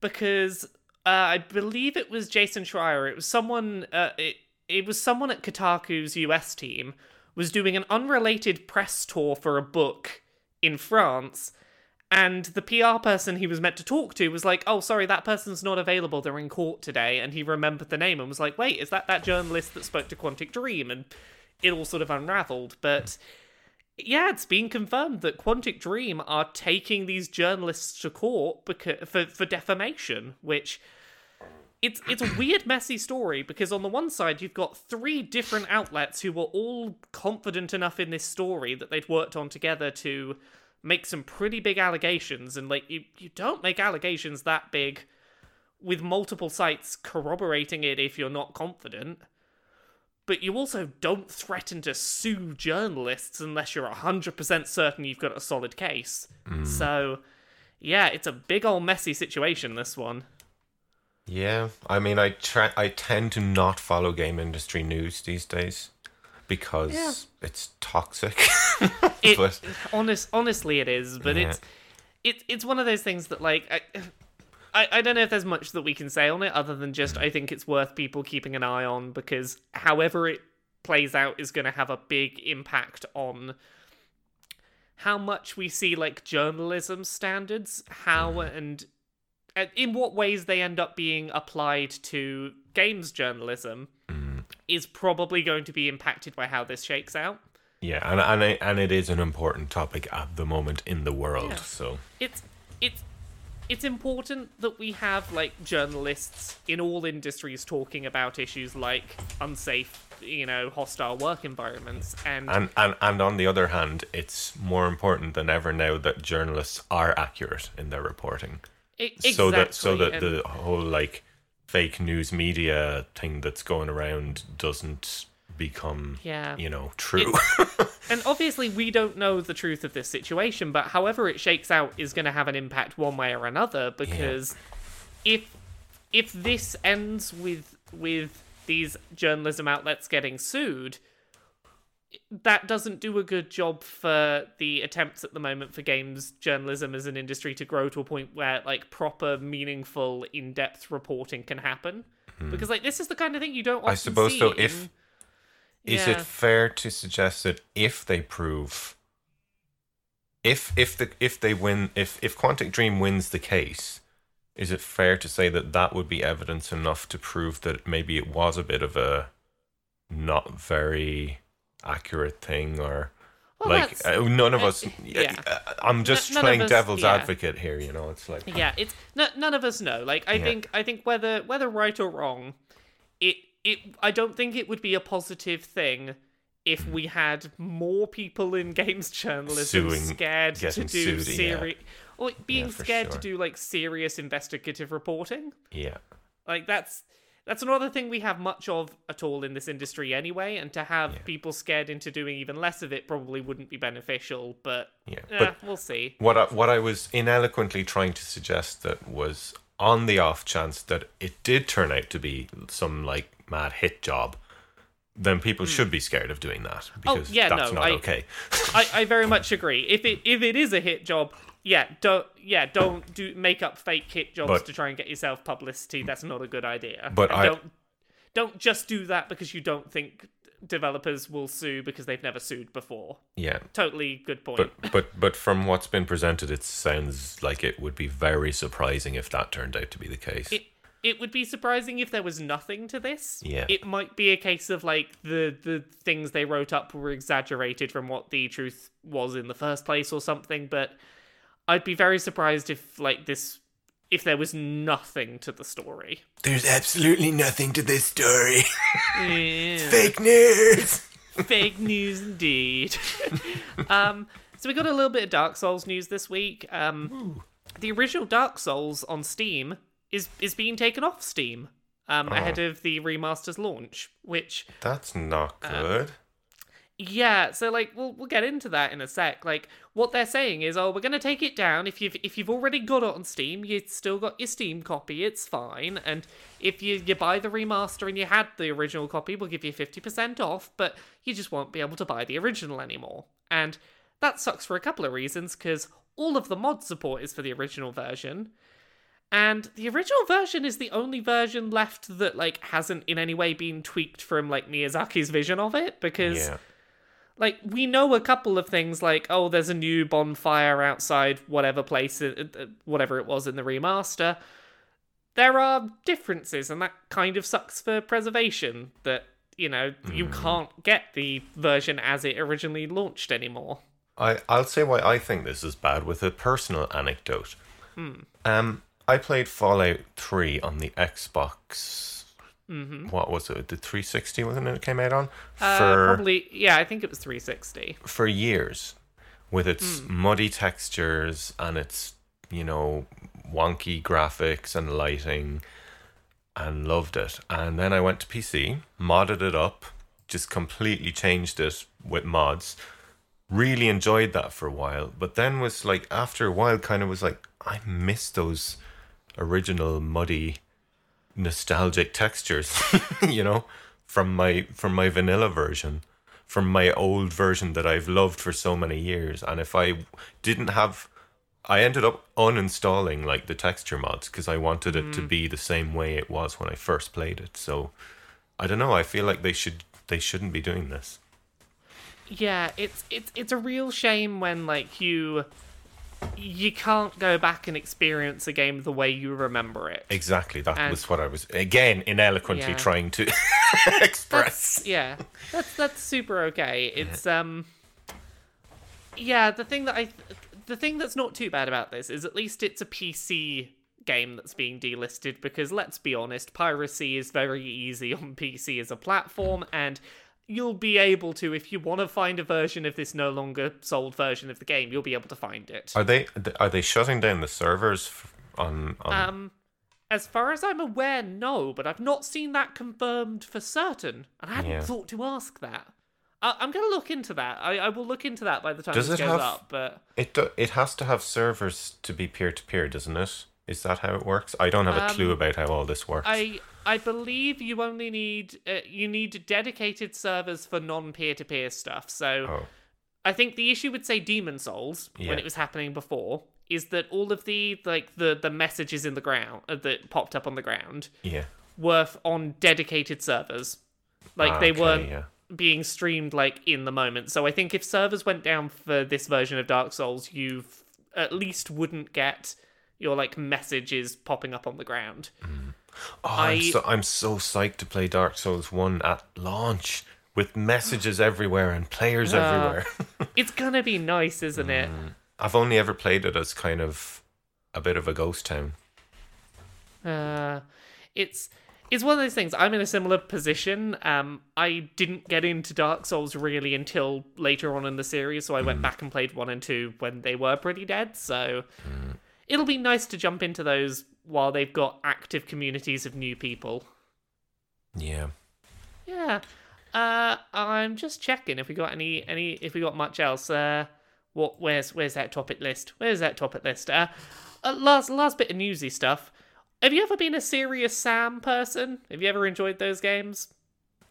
because uh, I believe it was Jason Schreier. It was someone. Uh, it it was someone at Kotaku's US team was doing an unrelated press tour for a book in France, and the PR person he was meant to talk to was like, "Oh, sorry, that person's not available. They're in court today." And he remembered the name and was like, "Wait, is that that journalist that spoke to Quantic Dream?" And it all sort of unraveled, but. Yeah, it's been confirmed that Quantic Dream are taking these journalists to court because, for for defamation, which it's it's a weird, messy story because on the one side you've got three different outlets who were all confident enough in this story that they'd worked on together to make some pretty big allegations, and like you you don't make allegations that big with multiple sites corroborating it if you're not confident. But you also don't threaten to sue journalists unless you're 100% certain you've got a solid case. Mm. So, yeah, it's a big old messy situation, this one. Yeah, I mean, I try. I tend to not follow game industry news these days because Yeah. it's toxic. It, But- honest, honestly, it is, but Yeah. it's it, it's one of those things that like I, I I don't know if there's much that we can say on it other than just I think it's worth people keeping an eye on because however it plays out is going to have a big impact on how much we see like journalism standards, how mm. and and in what ways they end up being applied to games journalism mm. is probably going to be impacted by how this shakes out. yeah, and and it, and it is an important topic at the moment in the world. Yeah. So it's it's it's important that we have like journalists in all industries talking about issues like unsafe, you know, hostile work environments and, and and and on the other hand, it's more important than ever now that journalists are accurate in their reporting. exactly, so that so that and- the whole like fake news media thing that's going around doesn't become Yeah. you know true And obviously, we don't know the truth of this situation, but however it shakes out is going to have an impact one way or another. Because if if this ends with with these journalism outlets getting sued, that doesn't do a good job for the attempts at the moment for games journalism as an industry to grow to a point where like proper, meaningful, in depth reporting can happen. Hmm. Because like this is the kind of thing you don't. I suppose so, if- is Yeah. it fair to suggest that if they prove if if the if they win if if quantic dream wins the case is it fair to say that that would be evidence enough to prove that maybe it was a bit of a not very accurate thing or Well, like uh, none of uh, us yeah. uh, i'm just of playing us- devil's yeah. advocate here you know it's like yeah it's n- none of us know like i Yeah. think i think whether whether right or wrong it it i don't think it would be a positive thing if we had more people in games journalism Suing- scared to do sued, yeah. serious or being Yeah, scared to do like serious investigative reporting yeah like that's that's another thing we have much of at all in this industry anyway and to have Yeah. people scared into doing even less of it probably wouldn't be beneficial but yeah eh, but we'll see what I, what I was ineloquently trying to suggest that was on the off chance that it did turn out to be some like mad hit job, then people should be scared of doing that because Hmm. Oh, yeah, that's no, not I- okay. I, I very much agree. If it if it is a hit job, yeah, don't yeah, don't do make up fake hit jobs But- to try and get yourself publicity. That's not a good idea. But I- don't don't just do that because you don't think developers will sue because they've never sued before. Yeah. Totally good point. But but but from what's been presented, it sounds like it would be very surprising if that turned out to be the case. it it would be surprising if there was nothing to this. Yeah. It might be a case of like the the things they wrote up were exaggerated from what the truth was in the first place or something, but I'd be very surprised if like this if there was nothing to the story. There's absolutely nothing to this story. Yeah. Fake news. Fake news indeed. um, so we got a little bit of Dark Souls news this week. Um, the original Dark Souls on Steam is is being taken off Steam um, ahead of the remaster's launch. Which, That's not good. yeah, so like we'll we'll get into that in a sec. Like what they're saying is, oh, we're gonna take it down. If you've if you've already got it on Steam, you've still got your Steam copy. It's fine. And if you you buy the remaster and you had the original copy, we'll give you fifty percent off. But you just won't be able to buy the original anymore. And that sucks for a couple of reasons. Because all of the mod support is for the original version. And the original version is the only version left that like hasn't in any way been tweaked from like Miyazaki's vision of it because Yeah. like we know a couple of things like oh there's a new bonfire outside whatever place it, uh, whatever it was in the remaster there are differences and that kind of sucks for preservation that you know you can't get the version as it originally launched anymore I I'll say why I think this is bad with a personal anecdote. Um, I played Fallout Three on the Xbox. Mm-hmm. What was it? The 360 wasn't it? It came out on uh, for probably yeah i think it was 360 for years, with its muddy textures and its you know wonky graphics and lighting, and loved it. And then I went to PC, modded it up, just completely changed it with mods. Really enjoyed that for a while, but then was like after a while, kind of was like I miss those original muddy, nostalgic textures, you know, from my from my vanilla version, from my old version that I've loved for so many years. And if I didn't have I ended up uninstalling like the texture mods because I wanted it to mm. be the same way it was when I first played it. So I don't know. I feel like they should they shouldn't be doing this. Yeah, it's it's it's a real shame when like you you can't go back and experience a game the way you remember it. Exactly. That And- was what I was again ineloquently Yeah. trying to express. That's yeah. That's that's super okay. It's um Yeah, the thing that I the thing that's not too bad about this is at least it's a PC game that's being delisted because let's be honest, piracy is very easy on PC as a platform and you'll be able to if you want to find a version of this no longer sold version of the game, you'll be able to find it. Are they are they shutting down the servers on on Um, as far as I'm aware, no, but I've not seen that confirmed for certain, and I hadn't Yeah. thought to ask that. I- I'm going to look into that. I-, I will look into that by the time Does this it goes have- up. But It do, it has to have servers to be peer to peer, doesn't it? Is that how it works? I don't have a clue about how all this works. Um, I I believe you only need uh, you need dedicated servers for non peer to peer stuff. So oh, I think the issue with say Demon Souls Yeah. when it was happening before is that all of the like the the messages in the ground uh, that popped up on the ground yeah. were on dedicated servers. Like Ah, they okay, weren't yeah. being streamed like in the moment. So I think if servers went down for this version of Dark Souls, you at least wouldn't get your like messages popping up on the ground. Oh, I'm so I'm so psyched to play Dark Souls One at launch with messages everywhere and players Ah. everywhere. It's gonna be nice, isn't it? I've only ever played it as kind of a bit of a ghost town. Uh, it's it's one of those things. I'm in a similar position. Um, I didn't get into Dark Souls really until later on in the series, so I went back and played one and two when they were pretty dead. So it'll be nice to jump into those while they've got active communities of new people. Yeah. Yeah. Uh, I'm just checking if we got any any if we got much else. Uh, what where's where's that topic list? Where's that topic list? Uh, uh last last bit of newsy stuff. Have you ever been a serious Sam person? Have you ever enjoyed those games?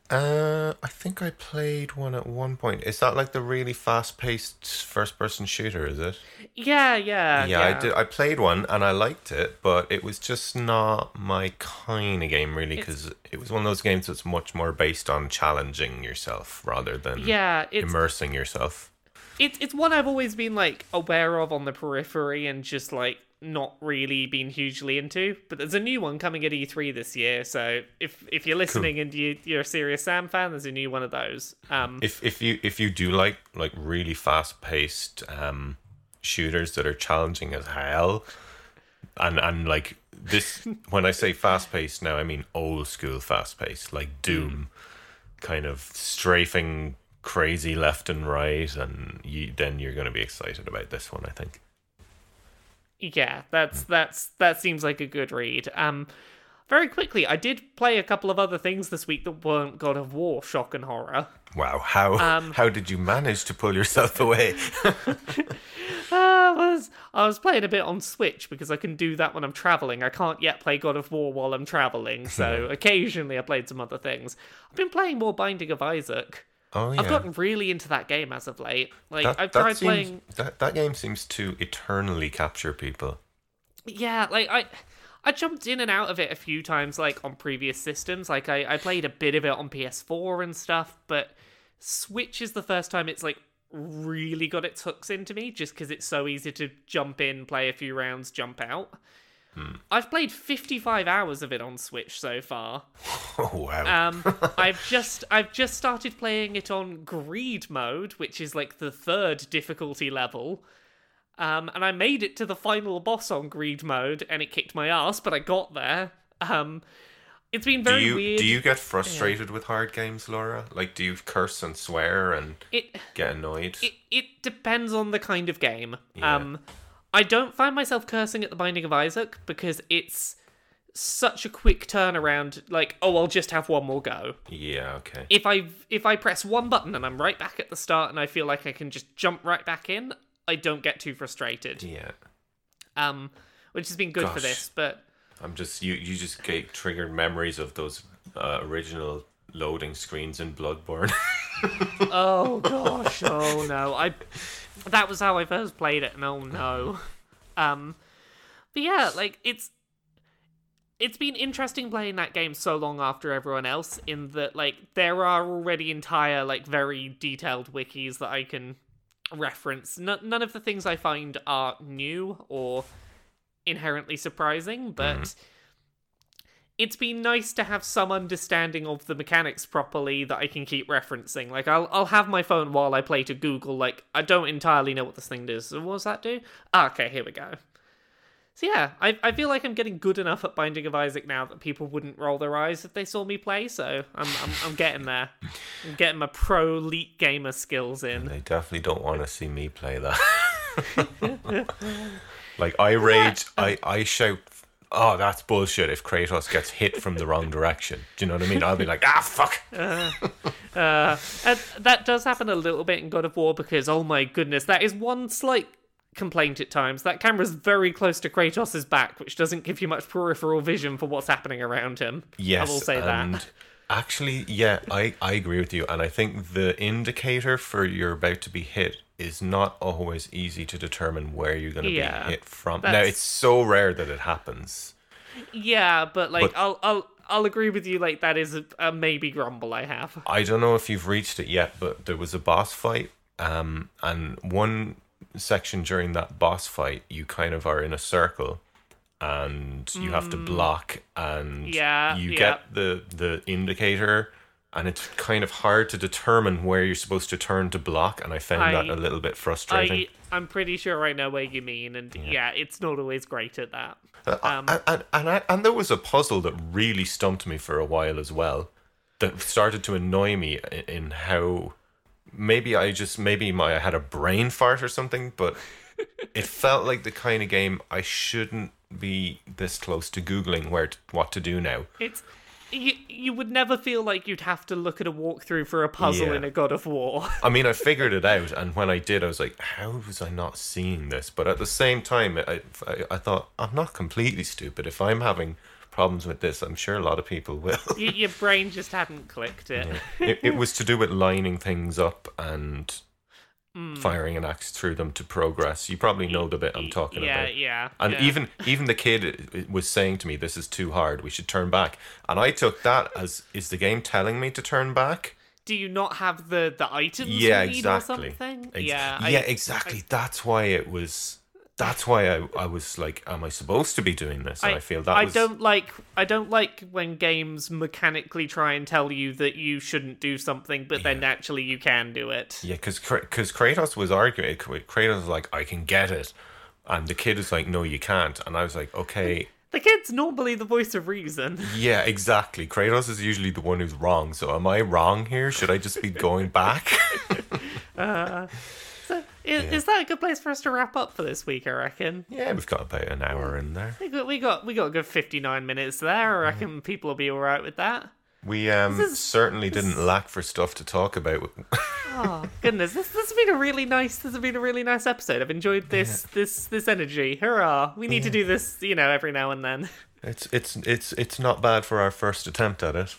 Uh, I think I played one at one point. Is that like the really fast-paced first-person shooter? Is it? Yeah, yeah, yeah, I did. I played one and I liked it, but it was just not my kind of game, really, because it was one of those games that's much more based on challenging yourself rather than Yeah, immersing yourself. it's it's one I've always been like aware of on the periphery and just like not really been hugely into. But there's a new one coming at E3 this year, so if if you're listening and you you're a serious Sam fan, there's a new one of those. Um, If if you if you do like like really fast-paced um shooters that are challenging as hell, and and like this when I say fast-paced now, I mean old school fast-paced, like Doom, kind of strafing crazy left and right, and you then you're going to be excited about this one, I think. Yeah, that's that's that seems like a good read. Um, very quickly, I did play a couple of other things this week that weren't God of War shock and horror. Wow, how Um, how did you manage to pull yourself away? I was I was playing a bit on Switch because I can do that when I'm traveling. I can't yet play God of War while I'm traveling, so occasionally I played some other things. I've been playing more Binding of Isaac. Oh yeah, I've gotten really into that game as of late. Like that, I've tried seems, playing that that game seems to eternally capture people. Yeah, like I I jumped in and out of it a few times like on previous systems. Like I, I played a bit of it on PS4 and stuff, but Switch is the first time it's like really got its hooks into me just because it's so easy to jump in, play a few rounds, jump out. I've played 55 hours of it on Switch so far. Oh wow. Um, I've just I've just started playing it on greed mode, which is like the third difficulty level. Um, and I made it to the final boss on greed mode, and it kicked my ass, but I got there. Um, it's been do very you weird. do you get frustrated with hard games, Laura? Like, do you curse and swear and It get annoyed? it it depends on the kind of game. Yeah. Um, I don't find myself cursing at the Binding of Isaac because it's such a quick turnaround. Like, oh, I'll just have one more go. yeah, okay. if I if I press one button and I'm right back at the start and I feel like I can just jump right back in, I don't get too frustrated. Yeah, Um, which has been good for this, but I'm just you. You just get triggered memories of those uh, original loading screens in Bloodborne. oh gosh, oh no, I that was how I first played it, and oh no, um, but yeah, like it's it's been interesting playing that game so long after everyone else in that like there are already entire like very detailed wikis that I can reference. N- none of the things I find are new or inherently surprising, but it's been nice to have some understanding of the mechanics properly that I can keep referencing. Like I'll I'll have my phone while I play to Google like I don't entirely know what this thing does. So what does that do? Ah, okay, here we go. So yeah, I I feel like I'm getting good enough at Binding of Isaac now that people wouldn't roll their eyes if they saw me play. So I'm I'm, I'm getting there. I'm getting my pro elite gamer skills in. they definitely don't want to see me play that. like I rage, I I shout. Oh, that's bullshit! If Kratos gets hit from the wrong direction, do you know what I mean? I'll be like, ah, fuck. Uh, and that does happen a little bit in God of War because, oh my goodness, that is one slight complaint at times. That camera's very close to Kratos' back, which doesn't give you much peripheral vision for what's happening around him. Yes, I will say and that. Actually, yeah, I, I agree with you, and I think the indicator for you're about to be hit is not always easy to determine where you're going to Yeah, be hit from. Now, it's so rare that it happens. Yeah, but like, But- I'll I'll I'll agree with you. Like, that is a, a maybe grumble I have. I don't know if you've reached it yet, but there was a boss fight, um, and one section during that boss fight, you kind of are in a circle, and you have to block, and Mm. Yeah, you yeah. get the the indicator, and it's kind of hard to determine where you're supposed to turn to block, and I found that a little bit frustrating. I I'm pretty sure I know what you mean, and yeah, it's not always great at that. Uh, Um, and and and, I, and there was a puzzle that really stumped me for a while as well. That started to annoy me in, in how maybe I just maybe my I had a brain fart or something, but it felt like the kind of game I shouldn't be this close to googling where t what to do now. It's you, you would never feel like you'd have to look at a walkthrough for a puzzle Yeah. in a God of War. I mean, I figured it out, and when I did, I was like, "How was I not seeing this?" But at the same time, I, I, I thought I'm not completely stupid. If I'm having problems with this, I'm sure a lot of people will. Your brain just hadn't clicked it. it, it was to do with lining things up and Hmm. firing an axe through them to progress. You probably know the bit I'm talking yeah, about. yeah. Yeah. And yeah. even even the kid was saying to me, "This is too hard. We should turn back." And I took that as is the game telling me to turn back? do you not have the the items Yeah, you need exactly. or something? Ex- yeah, I- yeah, exactly. that's why it was. That's why I, I was like, "Am I supposed to be doing this?" And I, feel that I was. don't like I don't like when games mechanically try and tell you that you shouldn't do something, but then actually you can do it. Yeah, because because Kratos was arguing. Kratos was like, "I can get it," and the kid is like, "No, you can't." And I was like, "Okay." The kid's normally the voice of reason. Yeah, exactly. Kratos is usually the one who's wrong. So am I wrong here? Should I just be going back? So uh, is, is that a good place for us to wrap up for this week? I reckon. yeah, we've got about an hour in there. We got we got we got a good fifty nine minutes there. I reckon people will be all right with that. We um is- certainly didn't lack for stuff to talk about. Oh goodness, this this has been a really nice this has been a really nice episode. I've enjoyed this this this energy. Hurrah! We need to do this, you know, every now and then. It's it's it's it's not bad for our first attempt at it.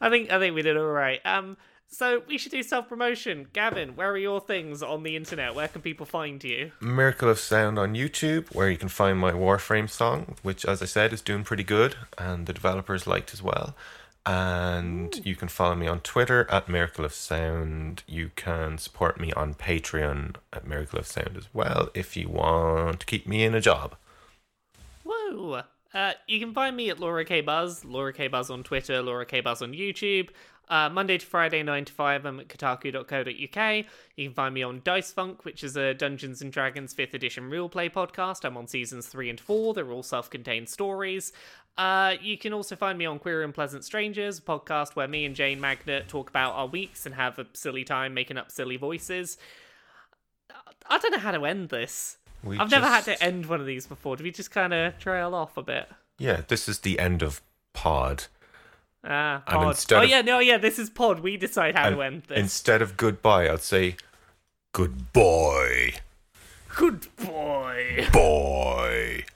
I think I think we did all right. Um, so we should do self promotion. Gavin, where are your things on the internet? Where can people find you? Miracle of Sound on YouTube, where you can find my Warframe song, which, as I said, is doing pretty good, and the developers liked as well. And you can follow me on Twitter at Miracle of Sound. You can support me on Patreon at Miracle of Sound as well if you want to keep me in a job. Whoa! Uh, you can find me at Laura K Buzz, Laura K Buzz on Twitter, Laura K Buzz on YouTube. Uh, Monday to Friday, 9 to 5, I'm at kotaku.co.uk. You can find me on Dice Funk, which is a Dungeons and Dragons 5th edition real play podcast. I'm on seasons 3 and 4. They're all self contained stories. Uh, you can also find me on Queer and Pleasant Strangers, a podcast where me and Jane Magnet talk about our weeks and have a silly time making up silly voices. I don't know how to end this. We I've never had to end one of these before. Do we just kind of trail off a bit? Yeah, this is the end of Pod. Ah, And pod. instead oh of- yeah, no, yeah. This is pod. We decide how And to end this. Instead of goodbye, I'll say good boy. Good boy. Boy.